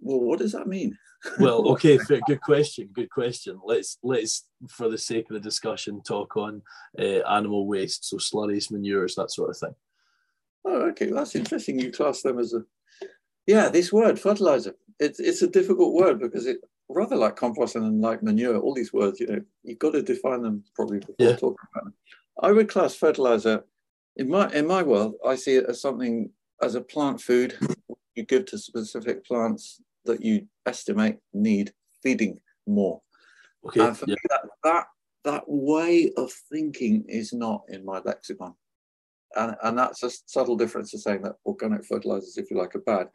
Well, what does that mean? Well, okay, fair, good question. Good question. Let's let's, for the sake of the discussion, talk on uh, animal waste, so slurries, manures, that sort of thing. Oh, okay, that's interesting. You class them as a yeah. This word fertilizer. It's it's a difficult word because it rather like composting and like manure. All these words, you know, you've got to define them probably before Yeah. talking about them. I would class fertilizer in my in my world. I see it as something as a plant food you give to specific plants that you estimate need feeding more. Okay, And for yeah, me, that, that that way of thinking is not in my lexicon. And, and that's a subtle difference to saying that organic fertilizers, if you like, are bad.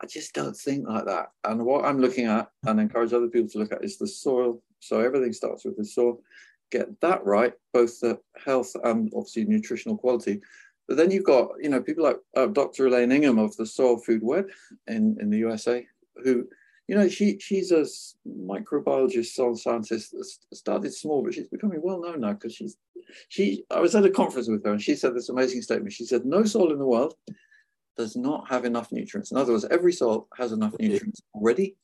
I just don't think like that. And what I'm looking at and encourage other people to look at is the soil. So everything starts with the soil. Get that right, both the health and obviously nutritional quality. But then you've got, you know, people like uh, Dr. Elaine Ingham of the Soil Food Web in, in the USA, who you know, she she's a microbiologist, soil scientist. Started small, but she's becoming well known now because she's she. I was at a conference with her, and she said this amazing statement. She said, "No soil in the world does not have enough nutrients. In other words, every soil has enough nutrients already.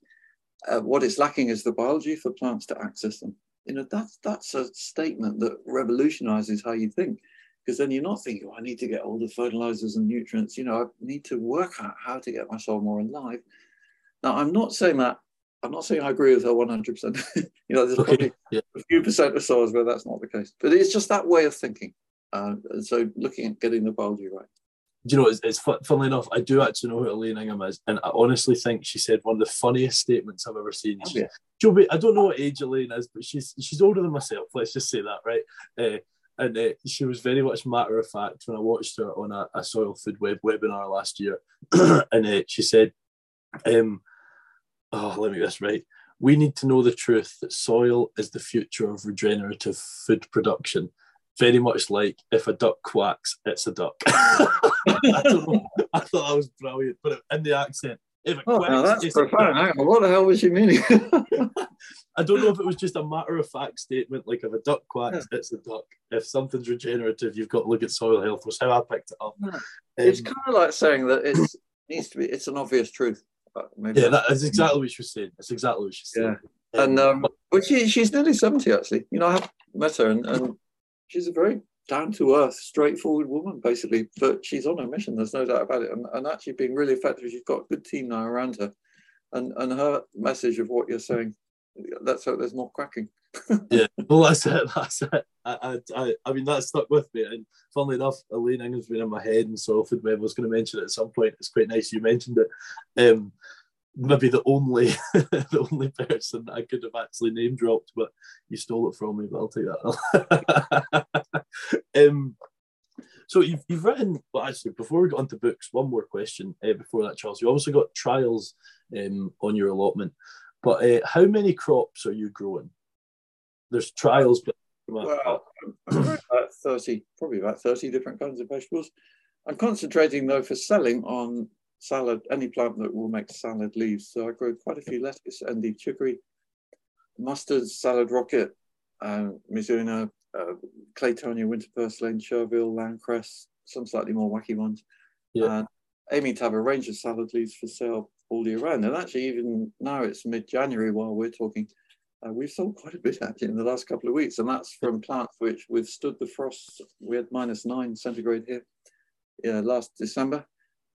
Uh, what is lacking is the biology for plants to access them. You know, that's that's a statement that revolutionizes how you think." Because then you're not thinking, oh, I need to get all the fertilizers and nutrients. You know, I need to work out how to get my soil more alive. Now, I'm not saying that. I'm not saying I agree with her 100%. you know, there's probably yeah. a few percent of soils where that's not the case. But it's just that way of thinking. Uh, and so looking at getting the biology right. Do you know, it's, it's funnily enough, I do actually know who Elaine Ingham is, and I honestly think she said one of the funniest statements I've ever seen. Oh, She, she'll be, I don't know what age Elaine is, but she's she's older than myself. Let's just say that, right? Uh, and uh, she was very much matter of fact when I watched her on a, a soil food web webinar last year, and uh, she said, um, oh, let me get this right. We need to know the truth that soil is the future of regenerative food production. Very much like if a duck quacks, it's a duck. I, I, thought that was brilliant, but in the accent, if it oh, quacks, that's it's profound. Hang on, what the hell was she meaning? I don't know if it was just a matter of fact statement, like if a duck quacks, yeah. it's a duck. If something's regenerative, you've got to look at soil health. Was how I picked it up. Yeah. Um, it's kind of like saying that it needs to be. It's an obvious truth. Maybe yeah, that's exactly what she was saying. That's exactly what she's saying. Yeah. And um, but she, she's nearly 70 actually. You know, I have met her and, and she's a very down to earth, straightforward woman, basically. But she's on a mission, there's no doubt about it. And, and actually being really effective. She's got a good team now around her. And and her message of what you're saying, let's hope there's more cracking. Yeah, well, that's it. That's it. I, I, I mean, that stuck with me. And funnily enough, Elaine Ingham's been in my head, and so Food I was going to mention it at some point. It's quite nice you mentioned it. Um, maybe the only the only person I could have actually name dropped, but you stole it from me. But I'll take that. um, so you've, you've written, well, actually, before we get on to books, one more question uh, before that, Charles. You obviously got trials um, on your allotment, but uh, how many crops are you growing? There's trials, well, about 30, probably about 30 different kinds of vegetables. I'm concentrating though for selling on salad, any plant that will make salad leaves. So I grow quite a few lettuce, endive, chicory, mustard, salad rocket, uh, Mizuna, uh, Claytonia, winter purslane, chervil, landcress, some slightly more wacky ones. Yeah. And aiming to have a range of salad leaves for sale all year round. And actually, even now it's mid-January while we're talking, uh, we've sold quite a bit actually in the last couple of weeks, and that's from plants which withstood the frost. We had minus nine centigrade here yeah, last December.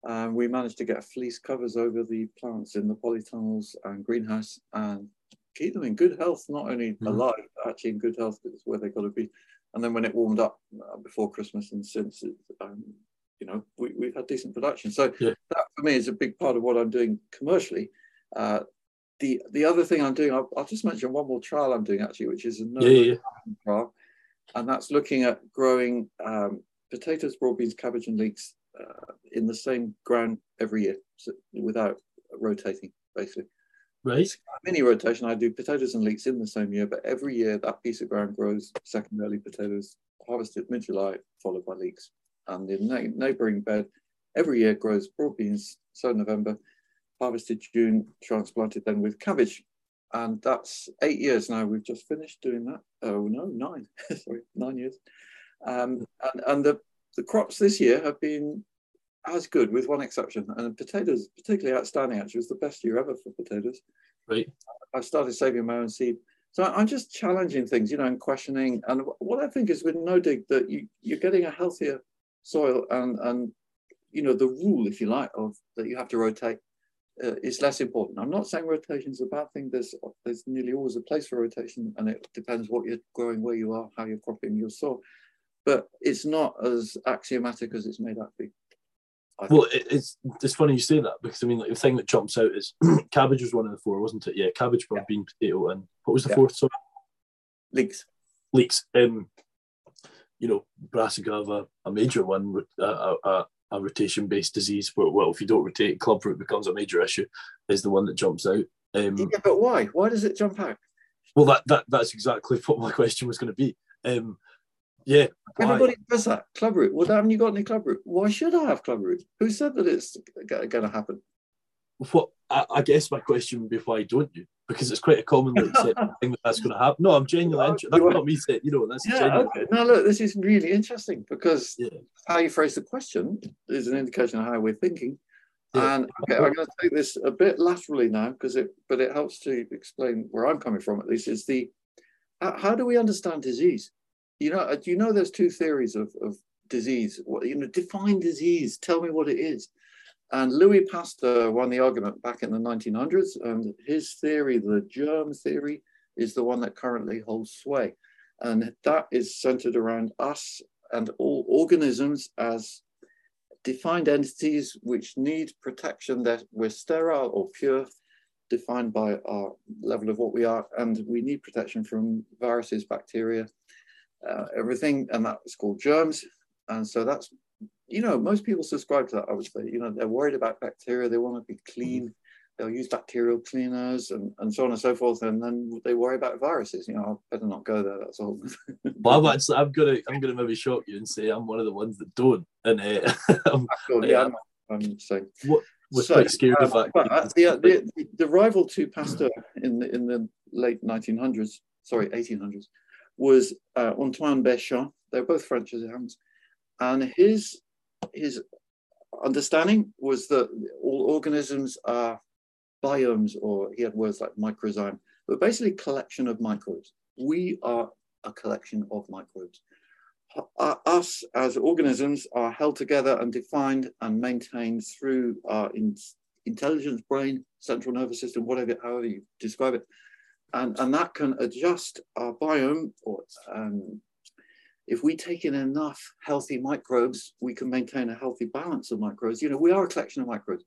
Um, we managed to get fleece covers over the plants in the polytunnels and greenhouse and keep them in good health, not only mm. alive, actually in good health, because it's where they've got to be. And then when it warmed up uh, before Christmas and since, it, um, you know, we, have had decent production. So yeah. that for me is a big part of what I'm doing commercially. Uh, the the other thing I'm doing, I'll, I'll, just mention one more trial I'm doing actually, which is a no yeah, yeah. trial, and that's looking at growing um, potatoes, broad beans, cabbage, and leeks uh, in the same ground every year so without rotating, basically. Right. Mini rotation. I do potatoes and leeks in the same year, but every year that piece of ground grows second early potatoes, harvested mid July, followed by leeks. And the neighboring bed every year grows broad beans, so November, harvested June, transplanted then with cabbage. And that's eight years now. We've just finished doing that. Oh, no, nine. Sorry, nine years. Um, and and the, the crops this year have been as good with one exception. And potatoes, particularly outstanding, actually, was the best year ever for potatoes. Right. I started saving my own seed. So I'm just challenging things, you know, and questioning. And what I think is with no dig that you, you're getting a healthier soil and, and, you know, the rule, if you like, of that you have to rotate uh, is less important. I'm not saying rotation is a bad thing. There's there's nearly always a place for rotation, and it depends what you're growing, where you are, how you're cropping your soil. But it's not as axiomatic as it's made out to be. Well, it's it's funny you say that because I mean, like the thing that jumps out is cabbage was one of the four, wasn't it? Yeah, cabbage, broad yeah. bean, potato, and what was the yeah. fourth? Sorry, leeks. Leeks. Um, you know, brassica, have a major one, a, a, a rotation-based disease. But well, if you don't rotate, clubroot becomes a major issue. Is the one that jumps out. Um, yeah, but why? Why does it jump out? Well, that, that that's exactly what my question was going to be. Um, yeah. Everybody does that. Clubroot. Well, haven't you got any clubroot? Why should I have clubroot? Who said that it's going to happen? What I, I, guess my question would be why don't you? Because it's quite a commonly accepted thing that that's going to happen. No, I'm genuinely interested. That's not me saying, you know, that's yeah, genuine. okay. Now look, this is really interesting because yeah. how you phrase the question is an indication of how we're thinking. Yeah. And okay, I'm going to take this a bit laterally now because it, but it helps to explain where I'm coming from. At least is the how do we understand disease? you know, uh, you know there's two theories of, of disease? What, you know, define disease. Tell me what it is. And Louis Pasteur won the argument back in the 1900s, and his theory, the germ theory, is the one that currently holds sway. And that is centered around us and all organisms as defined entities which need protection that we're sterile or pure, defined by our level of what we are, and we need protection from viruses, bacteria, uh, everything, and that's called germs. And so that's, you know, most people subscribe to that, I would say. You know, they're worried about bacteria, they want to be clean. they'll use bacterial cleaners and, and so on and so forth, and then they worry about viruses. You know, I better not go there. That's all. well, I'm actually, I'm gonna, I'm gonna maybe shock you and say I'm one of the ones that don't. And uh, cool. yeah, I'm, I'm saying. What was so, quite scared uh, of that. But the, the, the rival to Pasteur in the in the late 1900s, sorry, 1800s, was uh, Antoine Béchamp. They're both French as it happens. and his his understanding was that all organisms are biomes, or he had words like microzyme, but basically collection of microbes. We are a collection of microbes. Us as organisms are held together and defined and maintained through our in, intelligence, brain, central nervous system, whatever, however you describe it. And, and that can adjust our biome or um, if we take in enough healthy microbes, we can maintain a healthy balance of microbes. You know, we are a collection of microbes.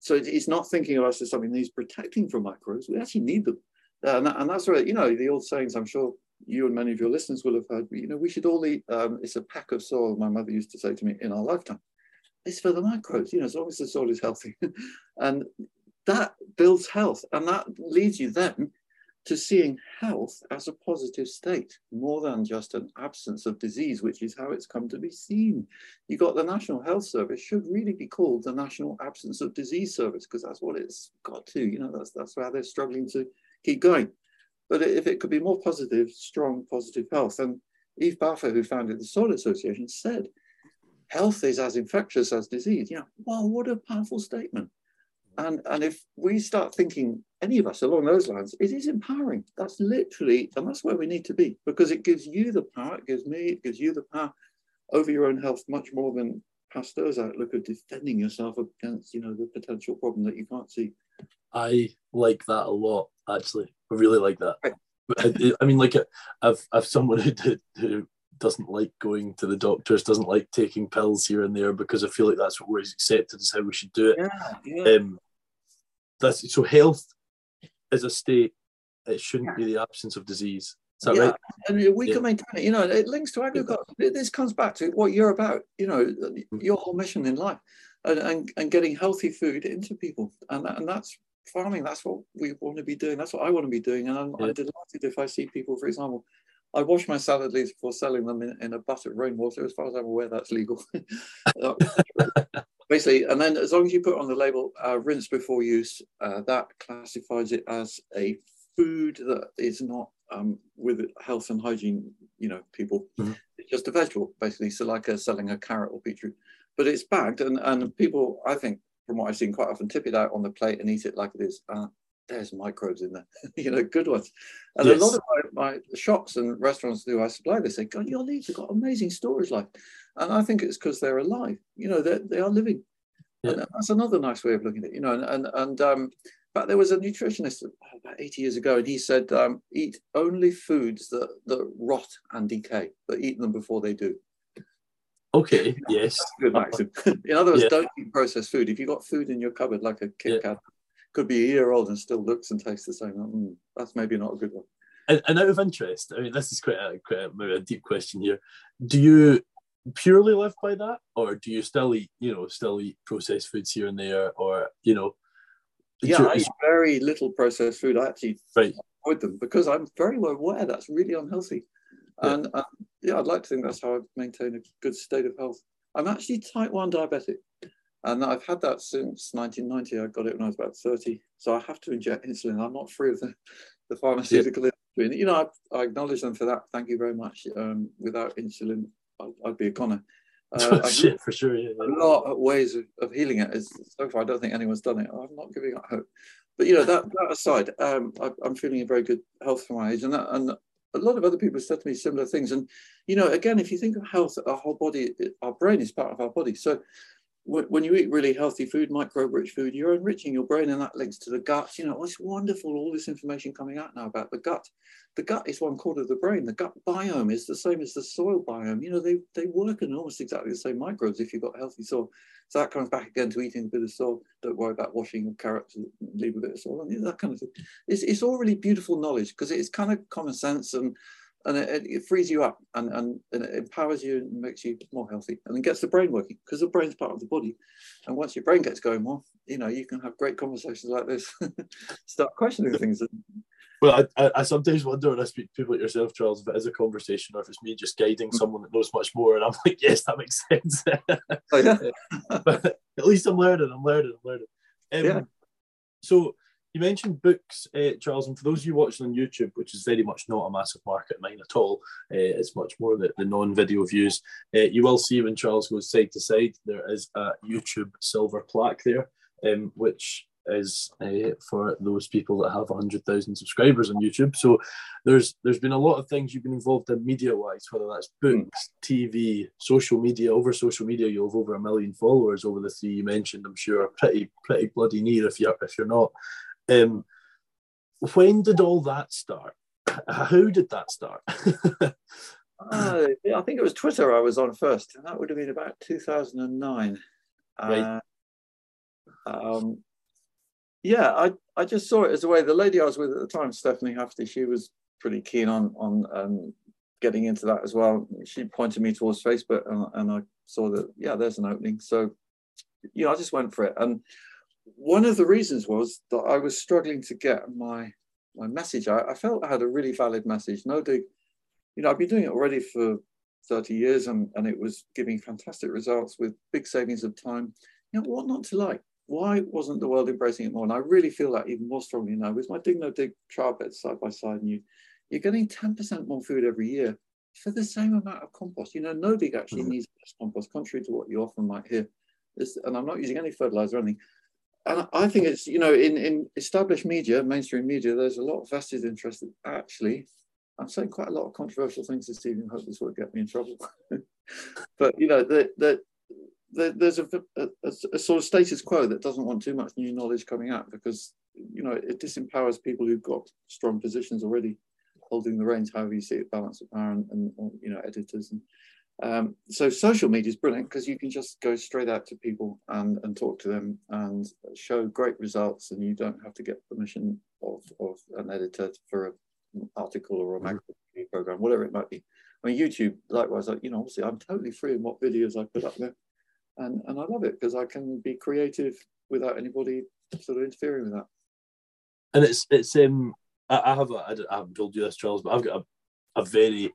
So it's not thinking of us as something that is protecting from microbes. We actually need them. Uh, and, that, and that's where, you know, the old sayings, I'm sure you and many of your listeners will have heard, you know, we should all eat, um, it's a pack of soil, my mother used to say to me, in our lifetime. It's for the microbes, you know, as long as the soil is healthy. and that builds health. And that leads you then to seeing health as a positive state more than just an absence of disease, which is how it's come to be seen. You got the National Health Service should really be called the National Absence of Disease Service because that's what it's got to. You know, that's that's why they're struggling to keep going. But if it could be more positive, strong, positive health, and Eve Balfour, who founded the Soil Association, said, "Health is as infectious as disease." Yeah, well, what a powerful statement. And, and if we start thinking, any of us along those lines, it is empowering. That's literally, and that's where we need to be because it gives you the power, it gives me, it gives you the power over your own health much more than Pasteur's outlook of defending yourself against, you know, the potential problem that you can't see. I like that a lot, actually. I really like that. I, I, mean, like, I've, I've someone who, who doesn't like going to the doctors, doesn't like taking pills here and there because I feel like that's what we're accepted as how we should do it. Yeah, yeah. Um, that's so health is a state. It shouldn't be the absence of disease. Is that yeah. right? And we yeah. can maintain it. You know, it links to agriculture. This comes back to what you're about. You know, mm. your whole mission in life, and and, and getting healthy food into people, and and that's farming. That's what we want to be doing. That's what I want to be doing. And I'm, yeah. I'm delighted if I see people, for example, I wash my salad leaves before selling them in, in a butt of rainwater. As far as I'm aware, that's legal. basically, and then as long as you put on the label uh, rinse before use, uh, that classifies it as a food that is not um, with health and hygiene, you know, people. Mm-hmm. It's just a vegetable, basically. So like a, selling a carrot or beetroot, but it's bagged, and and people, I think, from what I've seen, quite often tip it out on the plate and eat it like it is. Uh, there's microbes in there, you know, good ones. And yes. a lot of my, my, shops and restaurants who I supply, they say, God, your leaves have got amazing storage life. And I think it's because they're alive. You know, they are living. Yeah. And that's another nice way of looking at it, you know. And and, and um, but there was a nutritionist about 80 years ago, and he said, um, eat only foods that, that rot and decay, but eat them before they do. Okay, yes. good maxim. in other words, yeah. don't eat processed food. If you've got food in your cupboard, like a Kit Kat, could be a year old and still looks and tastes the same, mm, that's maybe not a good one. And, and out of interest, I mean, this is quite a, quite a, maybe a deep question here. Do you purely live by that, or do you still eat, you know, still eat processed foods here and there, or you know? Yeah, I eat very little processed food. I actually right. avoid them because I'm very well aware that's really unhealthy, yeah. and um, yeah, I'd like to think that's how I maintain a good state of health. I'm actually type one diabetic, and I've had that since 1990. I got it when I was about 30, so I have to inject insulin. I'm not free of the, the pharmaceutical yeah. industry. You know, I, I, acknowledge them for that. Thank you very much. Um, without insulin, I'd, be a goner. Uh, Shit, for sure. Yeah, A lot of ways of, of healing it. Is, so far, I don't think anyone's done it. I'm not giving up hope. But you know that, that aside, um, I, am feeling in very good health for my age, and that, and a lot of other people have said to me similar things. And you know, again, if you think of health, our whole body, our brain is part of our body. So when you eat really healthy food, microbe-rich food, you're enriching your brain, and that links to the gut. You know, it's wonderful all this information coming out now about the gut. The gut is one quarter of the brain. The gut biome is the same as the soil biome. You know, they they work in almost exactly the same microbes if you've got healthy soil. So that comes back again to eating a bit of soil. Don't worry about washing carrots, and leave a bit of soil, and that kind of thing. It's it's all really beautiful knowledge because it's kind of common sense and and it, it, frees you up and, and, and, it empowers you and makes you more healthy and it gets the brain working because the brain's part of the body and once your brain gets going more you know, you can have great conversations like this, start questioning things. Well, I, I, I, sometimes wonder when I speak to people like yourself, Charles, if it is a conversation or if it's me just guiding someone that knows much more. And I'm like, yes, that makes sense. Oh, yeah. but at least I'm learning, I'm learning, I'm learning. Um, Yeah. So you mentioned books, uh, Charles, and for those of you watching on YouTube, which is very much not a massive market of mine at all, uh, it's much more the, the non-video views. Uh, you will see when Charles goes side to side, there is a YouTube silver plaque there, um, which is uh, for those people that have 100,000 subscribers on YouTube. So there's there's been a lot of things you've been involved in media-wise, whether that's books, TV, social media. Over social media, you have over a million followers over the three you mentioned. I'm sure pretty pretty bloody near if you're if you're not. Um, when did all that start? How did that start? Uh, I think it was Twitter I was on first, and that would have been about 2009. Right. Uh, um, yeah, I, I just saw it as a way. The lady I was with at the time, Stephanie Hafferty, she was pretty keen on on um, getting into that as well. She pointed me towards Facebook, and, and I saw that yeah, there's an opening. So, you know, I just went for it. And one of the reasons was that I was struggling to get my my message. I, I felt I had a really valid message. No dig you know, I've been doing it already for 30 years and, and it was giving fantastic results with big savings of time. You know, what not to like? Why wasn't the world embracing it more? And I really feel that even more strongly now with my Dig No Dig trial beds side by side and you, you're getting 10% more food every year for the same amount of compost. You know, no dig actually Mhm. needs less compost, contrary to what you often might hear. This, and I'm not using any fertilizer or anything. And I think it's, you know, in, in established media, mainstream media, there's a lot of vested interest that actually I'm saying quite a lot of controversial things this evening. Hope this won't get me in trouble. but you know, that the, the, there's a, a, a sort of status quo that doesn't want too much new knowledge coming out because you know it disempowers people who've got strong positions already holding the reins. However you see it, balance of power and, and or, you know editors and. Um, so social media is brilliant because you can just go straight out to people and, and talk to them and show great results and you don't have to get permission of, of an editor for a article or a magazine program, whatever it might be. I mean, YouTube, likewise, you know, obviously I'm totally free in what videos I put up there. And, and I love it because I can be creative without anybody sort of interfering with that. and it's it's um I, I have a, I, don't- I haven't told you this Charles but I've got a, a very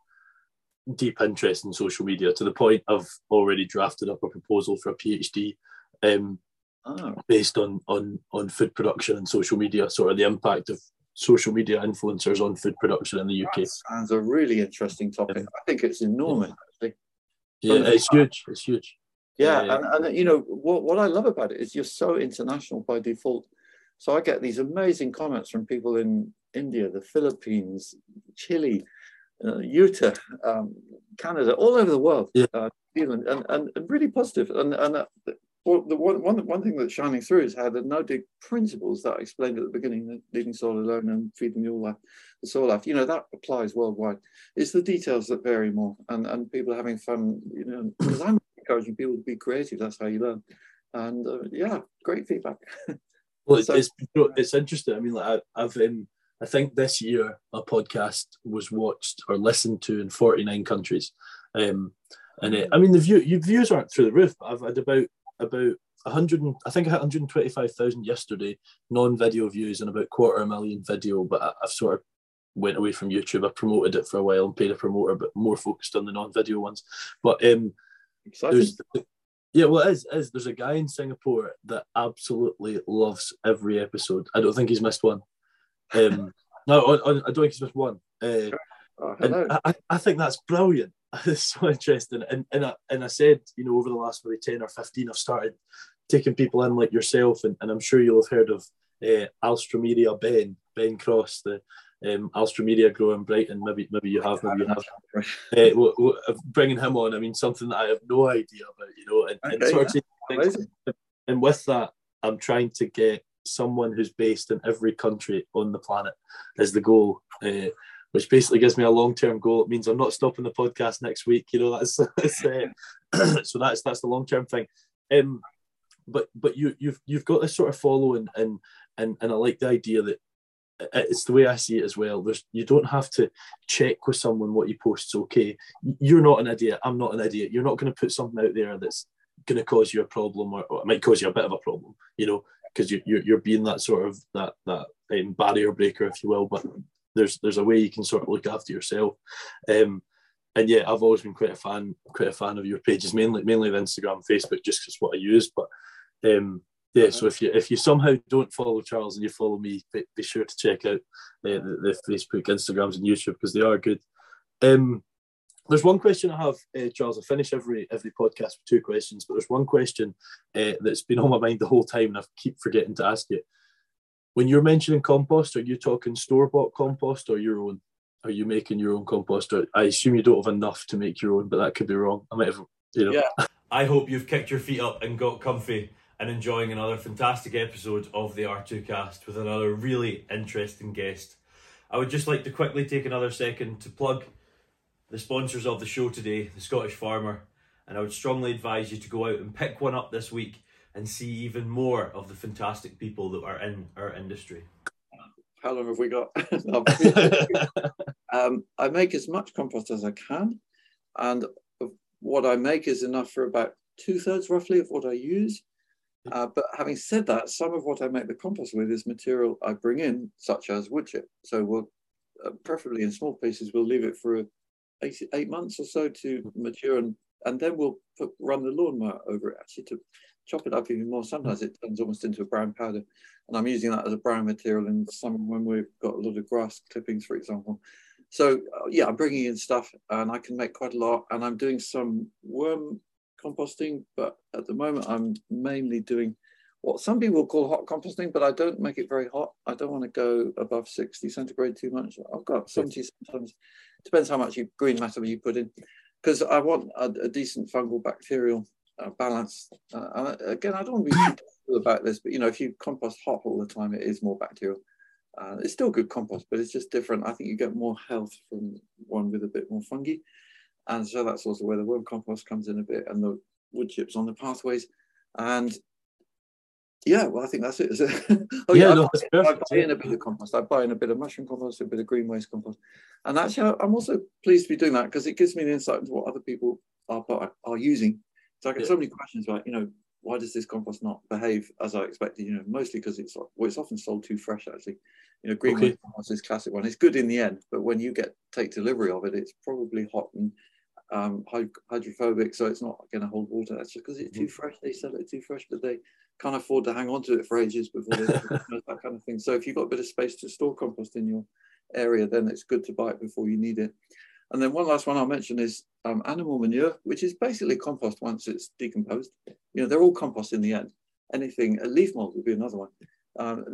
deep interest in social media to the point I've already drafted up a proposal for a PhD um Oh, based on on on food production and social media sort of the impact of social media influencers on food production in the UK that sounds a really interesting topic. I think it's enormous, actually. yeah it's huge it's huge Yeah, Yeah. and, and you know what what I love about it is you're so international by default. So I get these amazing comments from people in India, the Philippines, Chile, uh, Utah, um, Canada, all over the world, Yeah. uh, New Zealand, and, and, and really positive. And and uh, well, the one, one one thing that's shining through is how the no dig principles that I explained at the beginning, the leaving soil alone and feeding the all life, the soil life, you know, that applies worldwide. It's the details that vary more, and and people are having fun, you know, because I'm encouraging people to be creative. That's how you learn. And uh, yeah, great feedback. Well, it's, So- it's it's interesting. I mean, like I, I've um, I think this year a podcast was watched or listened to in forty nine countries, um, and it, I mean the view your views aren't through the roof. But I've had about about hundred and I think I had one hundred twenty five thousand yesterday non video views and about quarter a million video. But I, I've sort of went away from YouTube. I promoted it for a while and paid a promoter, but more focused on the non video ones. But um, yeah well it is, it is there's a guy in singapore that absolutely loves every episode i don't think he's missed one um no don't think he's missed one uh, Oh, and I, I- think that's brilliant. It's so interesting. And and I, and I said you know over the last maybe 10 or 15 i've started taking people in like yourself and, and i'm sure you'll have heard of uh, Alstroemeria Ben Ben Cross the um, Alstroemeria grower in Brighton. Maybe maybe you have maybe you have. Uh, w- w- of bringing him on, I mean, something that I have no idea about, you know, and, and Okay, sort of taking things- and with that, I'm trying to get someone who's based in every country on the planet is the goal, uh, which basically gives me a long term goal. It means I'm not stopping the podcast next week, you know. That's, that's uh, so that's that's the long term thing. Um, but but you you've you've got this sort of following, and and and I like the idea that it's the way I see it as well. There's you don't have to check with someone what you post. post's okay. You're not an idiot. I'm not an idiot. You're not going to put something out there that's going to cause you a problem or, or it might cause you a bit of a problem. You know, because you, you're you're being that sort of that that um, barrier breaker, if you will. But there's there's a way you can sort of look after yourself. Um, and yeah, I've always been quite a fan, quite a fan of your pages, mainly mainly the Instagram, Facebook, just because what I use. But um, yeah, so if you if you somehow don't follow Charles and you follow me, be, be sure to check out uh, the, the, Facebook, Instagrams, and YouTube because they are good. Um, there's one question I have, uh, Charles. I finish every every podcast with two questions, but there's one question uh, that's been on my mind the whole time, and I keep forgetting to ask it. When you're mentioning compost, are you talking store bought compost or your own? Are you making your own compost? Or I assume you don't have enough to make your own, but that could be wrong. I might have, you know. Yeah. I hope you've kicked your feet up and got comfy and enjoying another fantastic episode of the R2Kast with another really interesting guest. I would just like to quickly take another second to plug the sponsors of the show today, the Scottish Farmer, and I would strongly advise you to go out and pick one up this week and see even more of the fantastic people that are in our industry. How long have we got? um, I make as much compost as I can, and what I make is enough for about two thirds roughly of what I use. Uh, but having said that, some of what I make the compost with is material I bring in, such as wood chip. So we'll, uh, preferably in small pieces, we'll leave it for eight, eight months or so to mature, and, and then we'll put, run the lawnmower over it actually to chop it up even more. Sometimes it turns almost into a brown powder, and I'm using that as a brown material in summer when we've got a lot of grass clippings, for example. So uh, yeah, I'm bringing in stuff, and I can make quite a lot, and I'm doing some worm composting, but at the moment I'm mainly doing what some people call hot composting, but I don't make it very hot. I don't want to go above 60 centigrade too much. I've got 70 sometimes. Depends how much you, green matter you put in, because I want a, a, decent fungal bacterial uh, balance. Uh, and again, I don't want to be about this, but you know, if you compost hot all the time, it is more bacterial. Uh, it's still good compost, but it's just different. I think you get more health from one with a bit more fungi. And so that's also where the worm compost comes in a bit and the wood chips on the pathways. And yeah, well, I think that's it. oh, yeah, yeah no, I, buy, I buy in a bit of compost. I buy in a bit of mushroom compost, a bit of green waste compost. And actually, I'm also pleased to be doing that because it gives me an insight into what other people are, are using. So I get yeah. so many questions about, you know, why does this compost not behave as I expected? You know, mostly because it's well, it's often sold too fresh. Actually, you know, green okay. compost is classic one. It's good in the end, but when you get take delivery of it, it's probably hot and um, hydrophobic, so it's not going to hold water. That's just because it's too mm-hmm. fresh. They sell it too fresh, but they can't afford to hang on to it for ages before they that kind of thing. So if you've got a bit of space to store compost in your area, then it's good to buy it before you need it. And then one last one I'll mention is um, animal manure, which is basically compost once it's decomposed. You know, they're all compost in the end. Anything, a leaf mold would be another one. Um,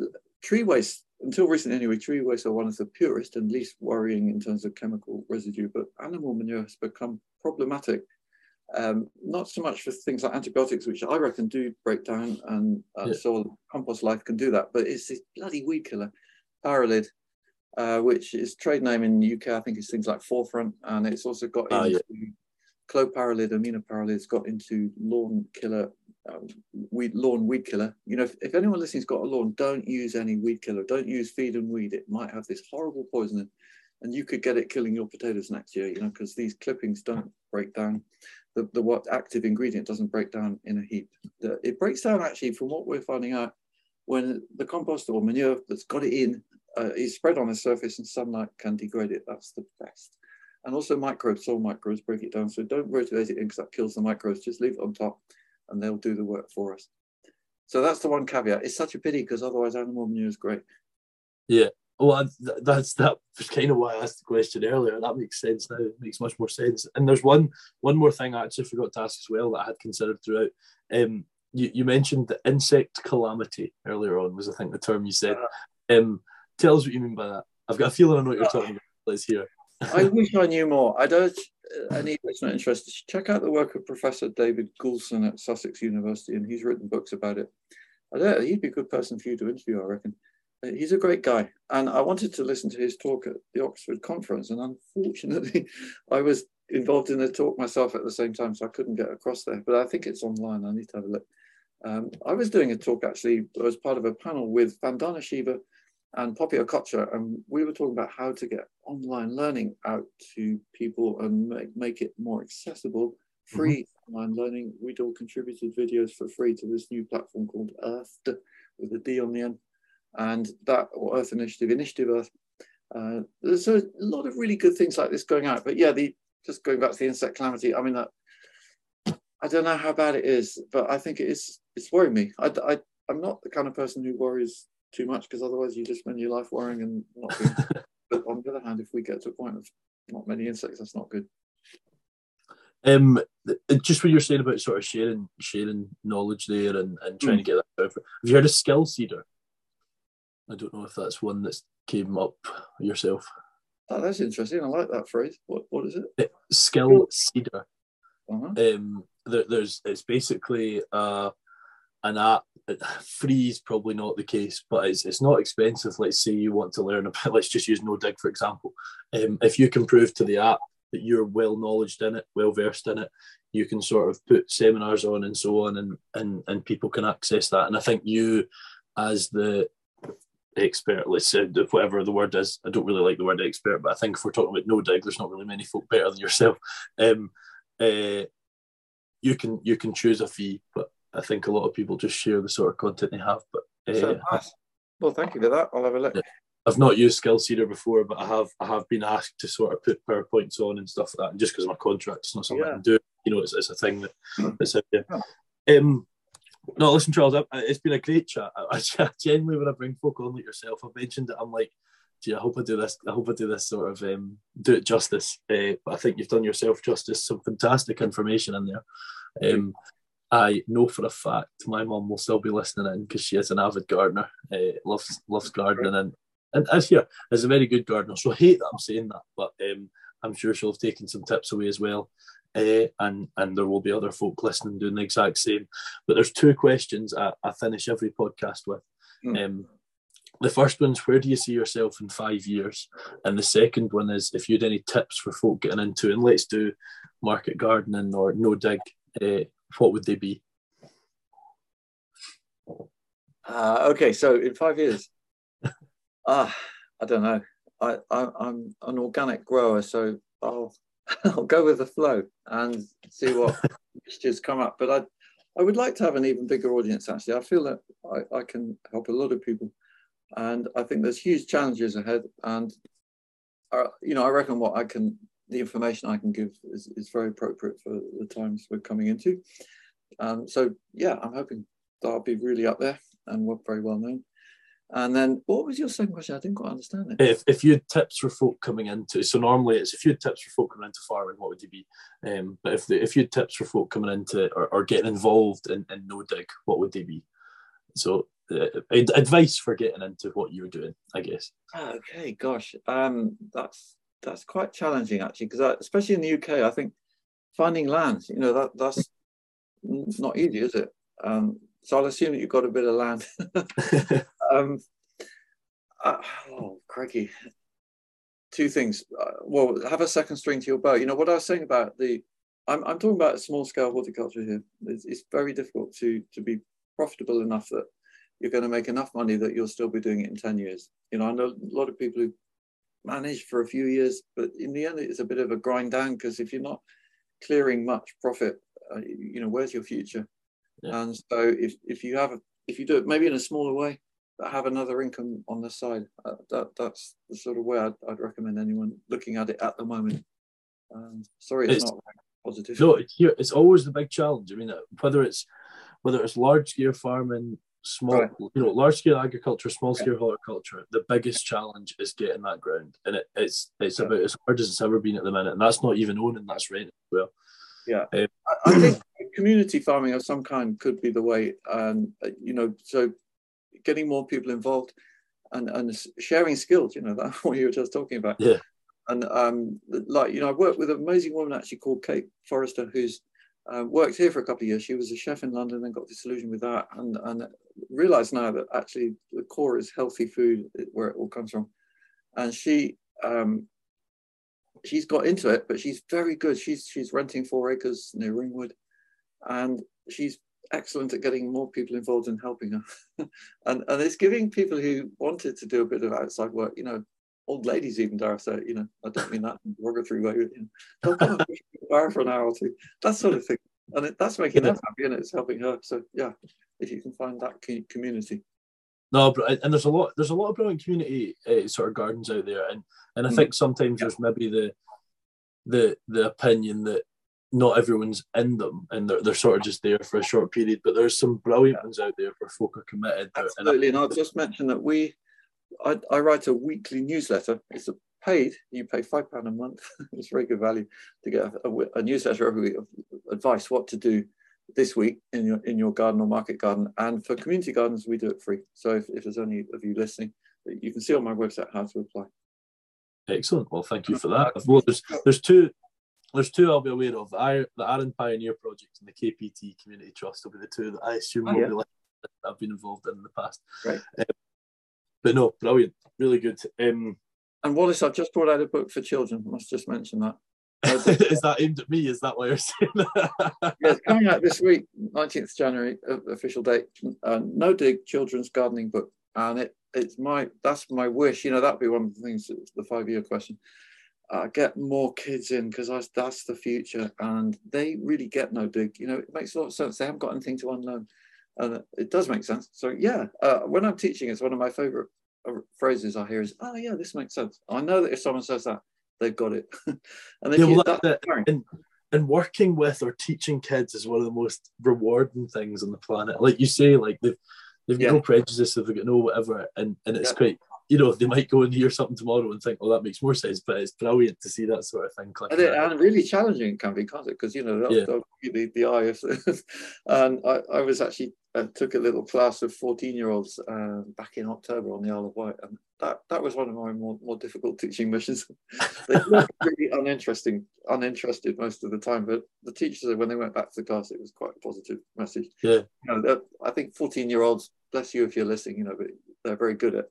tree waste until recently anyway, tree waste are one of the purest and least worrying in terms of chemical residue, but animal manure has become problematic. Um, not so much for things like antibiotics, which I reckon do break down, and uh, yeah. soil compost life can do that. But it's this bloody weed killer, Pyralid, uh, which is trade name in the UK. I think it's things like Forefront, and it's also got ah, into yeah. clopyralid, aminopyralid's got into lawn killer um, weed lawn weed killer. You know, if, if anyone listening's got a lawn, don't use any weed killer. Don't use feed and weed. It might have this horrible poison, and you could get it killing your potatoes next year. You know, because these clippings don't break down. The, the what active ingredient doesn't break down in a heap. The, it breaks down actually from what we're finding out when the compost or manure that's got it in uh, is spread on the surface and sunlight can degrade it. That's the best. And also microbes, soil microbes break it down. So don't rotate it in because that kills the microbes. Just leave it on top and they'll do the work for us. So that's the one caveat. It's such a pity because otherwise animal manure is great. Yeah. Well, that's that was kind of why I asked the question earlier. That makes sense now. It makes much more sense. And there's one one more thing I actually forgot to ask as well that I had considered throughout. Um, you, you mentioned the insect calamity earlier on was I think the term you said. Uh, um, tell us what you mean by that. I've got a feeling I know what you're talking about. Let's hear. I wish I knew more. I don't. Any listener interested, check out the work of Professor David Goulson at Sussex University, and he's written books about it. I don't, he'd be a good person for you to interview, I reckon. Uh, he's a great guy, and I wanted to listen to his talk at the Oxford conference, and unfortunately, I was involved in the talk myself at the same time, so I couldn't get across there. But I think it's online. I need to have a look. Um, I was doing a talk actually as part of a panel with Vandana Shiva and Poppy culture. and we were talking about how to get online learning out to people and make, make it more accessible, free mm-hmm. online learning. We'd all contributed videos for free to this new platform called Earth with a D on the end, and that or Earth Initiative, Initiative Earth. Uh, there's a lot of really good things like this going out. But yeah, the just going back to the insect calamity. I mean, uh, I don't know how bad it is, but I think it is. It's worrying me. I, I I'm not the kind of person who worries too much because otherwise you just spend your life worrying and not doing. but on the other hand, if we get to a point of not many insects, that's not good. Um, just what you're saying about sort of sharing sharing knowledge there and, and trying mm. to get that out. Have you heard of Skill Seeder? I don't know if that's one that's came up yourself. Oh, that's interesting. I like that phrase. What what is it? it skill Seeder. Uh-huh. Um, there, there's it's basically uh, an app. Free is probably not the case, but it's, it's not expensive. Let's say you want to learn about. Let's just use No Dig for example. Um, if you can prove to the app that you're well knowledged in it, well versed in it, you can sort of put seminars on and so on, and and and people can access that. And I think you, as the expert, let's say whatever the word is, I don't really like the word expert, but I think if we're talking about no dig, there's not really many folk better than yourself. Um, uh, you can you can choose a fee, but I think a lot of people just share the sort of content they have. But uh, nice. well, thank you for that. I'll have a look. I've not used Skill Seeder before, but I have I have been asked to sort of put PowerPoints on and stuff like that. And just because of my contract, it's not something yeah. I can do. You know, it's, it's a thing that, hmm. that's out there. Um, no, listen, Charles, it's been a great chat. I, I, genuinely, when I bring folk on like yourself, I've mentioned it. I'm like, gee, I hope I do this. I hope I do this sort of um, do it justice. Uh, but I think you've done yourself justice. Some fantastic information in there. Um, I know for a fact my mum will still be listening in because she is an avid gardener. Uh, loves loves gardening and and as yeah, is a very good gardener. So I hate that I'm saying that, but um, I'm sure she'll have taken some tips away as well. Uh, and and there will be other folk listening doing the exact same. But there's two questions I, I finish every podcast with. Mm. Um, the first one's where do you see yourself in five years, and the second one is if you had any tips for folk getting into and let's do market gardening or no dig, uh, what would they be? Uh, okay, so in five years, ah, I don't know. I, I am an organic grower, so I'll I'll go with the flow and see what mixtures come up. But I I would like to have an even bigger audience. Actually, I feel that I, I can help a lot of people, and I think there's huge challenges ahead. And uh, you know, I reckon what I can, the information I can give is, is very appropriate for the times we're coming into. Um, so yeah, I'm hoping that I'll be really up there and we're very well known. And then what was your second question? I didn't quite understand it. If, if you had tips for folk coming into, so normally it's if you had tips for folk coming into farming, what would you be? Um, but if the, if you had tips for folk coming into or, or getting involved in, in no dig, what would they be? So uh, advice for getting into what you were doing, I guess. Okay, gosh, um, that's that's quite challenging actually, because especially in the UK, I think finding land, you know, that that's not easy, is it? Um, so I'll assume that you've got a bit of land. um, uh, oh, crikey. Two things. Uh, well, have a second string to your bow. You know what I was saying about the. I'm, I'm talking about small scale horticulture here. It's, it's very difficult to to be profitable enough that you're going to make enough money that you'll still be doing it in 10 years. You know, I know a lot of people who manage for a few years, but in the end, it's a bit of a grind down because if you're not clearing much profit, uh, you know, where's your future? Yeah. And so if, if you have, if you do it maybe in a smaller way, but have another income on the side, uh, that, that's the sort of way I'd, I'd, recommend anyone looking at it at the moment. Um, sorry, it's, it's not positive. No, it's, it's always the big challenge. I mean, uh, whether it's whether it's large scale farming, small, right. you know, large scale agriculture, small scale yeah. horticulture, the biggest challenge is getting that ground, and it, it's it's yeah. about as hard as it's ever been at the minute, and that's not even owning, that's renting as well. Yeah, um, I, I think community farming of some kind could be the way, and um, you know, so getting more people involved and and sharing skills. You know, that what you were just talking about. Yeah. And um, like you know, I worked with an amazing woman actually called Kate Forrester, who's uh, worked here for a couple of years. She was a chef in London and got disillusioned with that, and and realised now that actually the core is healthy food, where it all comes from. And she um, she's got into it, but she's very good. She's she's renting four acres near Ringwood, and she's excellent at getting more people involved in helping her. and and it's giving people who wanted to do a bit of outside work, you know, old ladies even dare say, you know, I don't mean that in a derogatory way, you know, come on, for an hour or two, that sort of thing. And it, that's making them happy and it's helping her. So yeah, if you can find that community. No, but and there's a lot there's a lot of brilliant community uh, sort of gardens out there, and and I Mm. think sometimes Yeah. there's maybe the the the opinion that not everyone's in them and they're, they're sort of just there for a short period. But there's some brilliant ones out there where folk are committed. and I- Absolutely, and I'll just mention that we, I, I write a weekly newsletter. It's a paid. You pay five pound a month. it's very good value to get a, a- a newsletter every week of advice what to do this week in your in your garden or market garden. And for community gardens, we do it free. So if, if there's any of you listening, you can see on my website how to apply. Excellent. Well, thank you for that. Well, there's there's two there's two I'll be aware of. I, the Arran Pioneer Project and the KPT Community Trust will be the two that I assume Oh, will be that I've been involved in in the past. Right. Um, but no, brilliant, really good. Um, And Wallace, I've just brought out a book for children. I must just mention that. Is that aimed at me? Is that why you're saying that? yeah, it's coming out this week, 19th January, uh, official date. Uh, no dig children's gardening book, and it it's my that's my wish. You know, that'd be one of the things. The five year question. Uh, get more kids in because that's the future, and they really get no dig. You know, it makes a lot of sense. They haven't got anything to unlearn, and it does make sense. So yeah, uh, when I'm teaching, it's one of my favorite uh, phrases I hear is, "Oh yeah, this makes sense." I know that if someone says that, they've got it, and Yeah, you, well, that's that's and and working with or teaching kids is one of the most rewarding things on the planet. Like you say, like they've they've got Yeah. no prejudice, they've got no whatever, and and it's Yeah. quite. You know, they might go and hear something tomorrow and think, "Oh, that makes more sense." But it's brilliant to see that sort of thing. And, it, and really challenging can be, can't it? Because you know Yeah. the, the eye of. and I, I was actually uh, took a little class of fourteen year olds uh, back in October on the Isle of Wight, and that that was one of my more, more difficult teaching missions. they were really uninteresting, uninterested most of the time, but the teachers when they went back to the class, it was quite a positive message. Yeah. You know, I think fourteen year olds, bless you if you're listening, you know, but they're very good at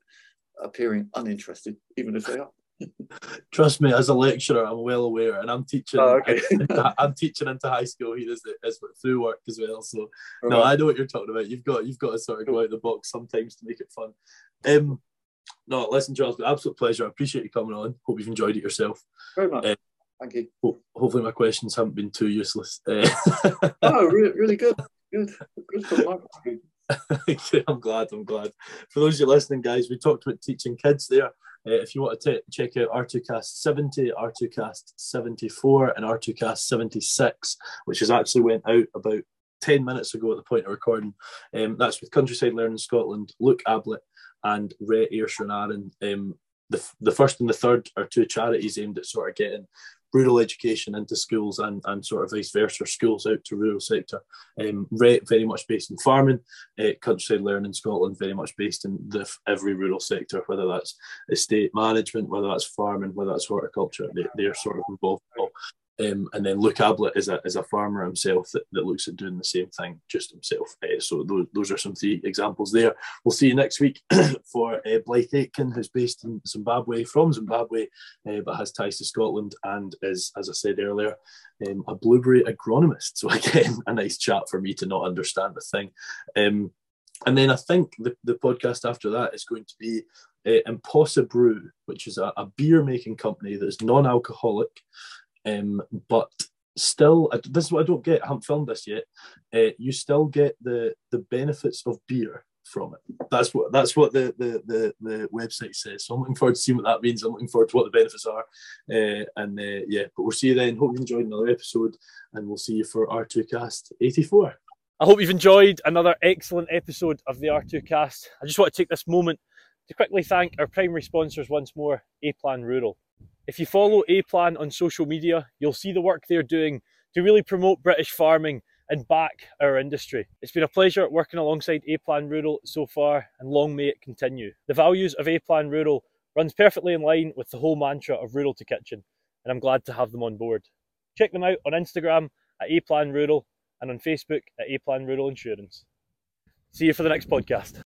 appearing uninterested, even if they are. Trust me, as a lecturer, I'm well aware, and I'm teaching. Oh, okay. I'm teaching into high school here as, as through work as well. So no, I know what you're talking about. You've got you've got to sort of go out of the box sometimes to make it fun. Um, no, listen, Charles, it's been an absolute pleasure. I appreciate you coming on. Hope you've enjoyed it yourself. very much. Uh, Thank you. Ho- hopefully, my questions haven't been too useless. Uh, Oh, really, really good. Good. Good I'm glad. I'm glad. For those of you listening, guys, we talked about teaching kids there. Uh, if you want to t- check out R2Kast 70, R2Kast 74, and R2Kast 76, which has actually went out about 10 minutes ago at the point of recording, um, that's with Countryside Learning Scotland, Luke Ablett, and RHET Ayrshire Um, the, the first and the third are two charities aimed at sort of getting rural education into schools and, and sort of vice versa, schools out to rural sector. Um, very much based in farming, uh, Countryside Learning in Scotland, very much based in the every rural sector, whether that's estate management, whether that's farming, whether that's horticulture, they, they're sort of involved. Um, and then Luke Ablett is a, is a farmer himself that, that looks at doing the same thing just himself. Uh, so those, those are some three examples there. We'll see you next week for uh, Blythe Aitken, who's based in Zimbabwe, from Zimbabwe, uh, but has ties to Scotland and is, as I said earlier, um, a blueberry agronomist. So again, a nice chat for me to not understand the thing. Um, and then I think the, the podcast after that is going to be uh, Impossible Brew, which is a, a beer making company that's non-alcoholic, um, but still, this is what I don't get. I haven't filmed this yet. Uh, you still get the the benefits of beer from it. That's what that's what the, the the the website says. So I'm looking forward to seeing what that means. I'm looking forward to what the benefits are. Uh, and uh, yeah, but we'll see you then. Hope you enjoyed another episode, and we'll see you for R2Kast 84. I hope you've enjoyed another excellent episode of the R2 cast. I just want to take this moment to quickly thank our primary sponsors once more, A Plan Rural. If you follow A Plan on social media, you'll see the work they're doing to really promote British farming and back our industry. It's been a pleasure working alongside A Plan Rural so far, and long may it continue. The values of A Plan Rural runs perfectly in line with the whole mantra of Rural to Kitchen, and I'm glad to have them on board. Check them out on Instagram at A Plan Rural and on Facebook at A Plan Rural Insurance. See you for the next podcast.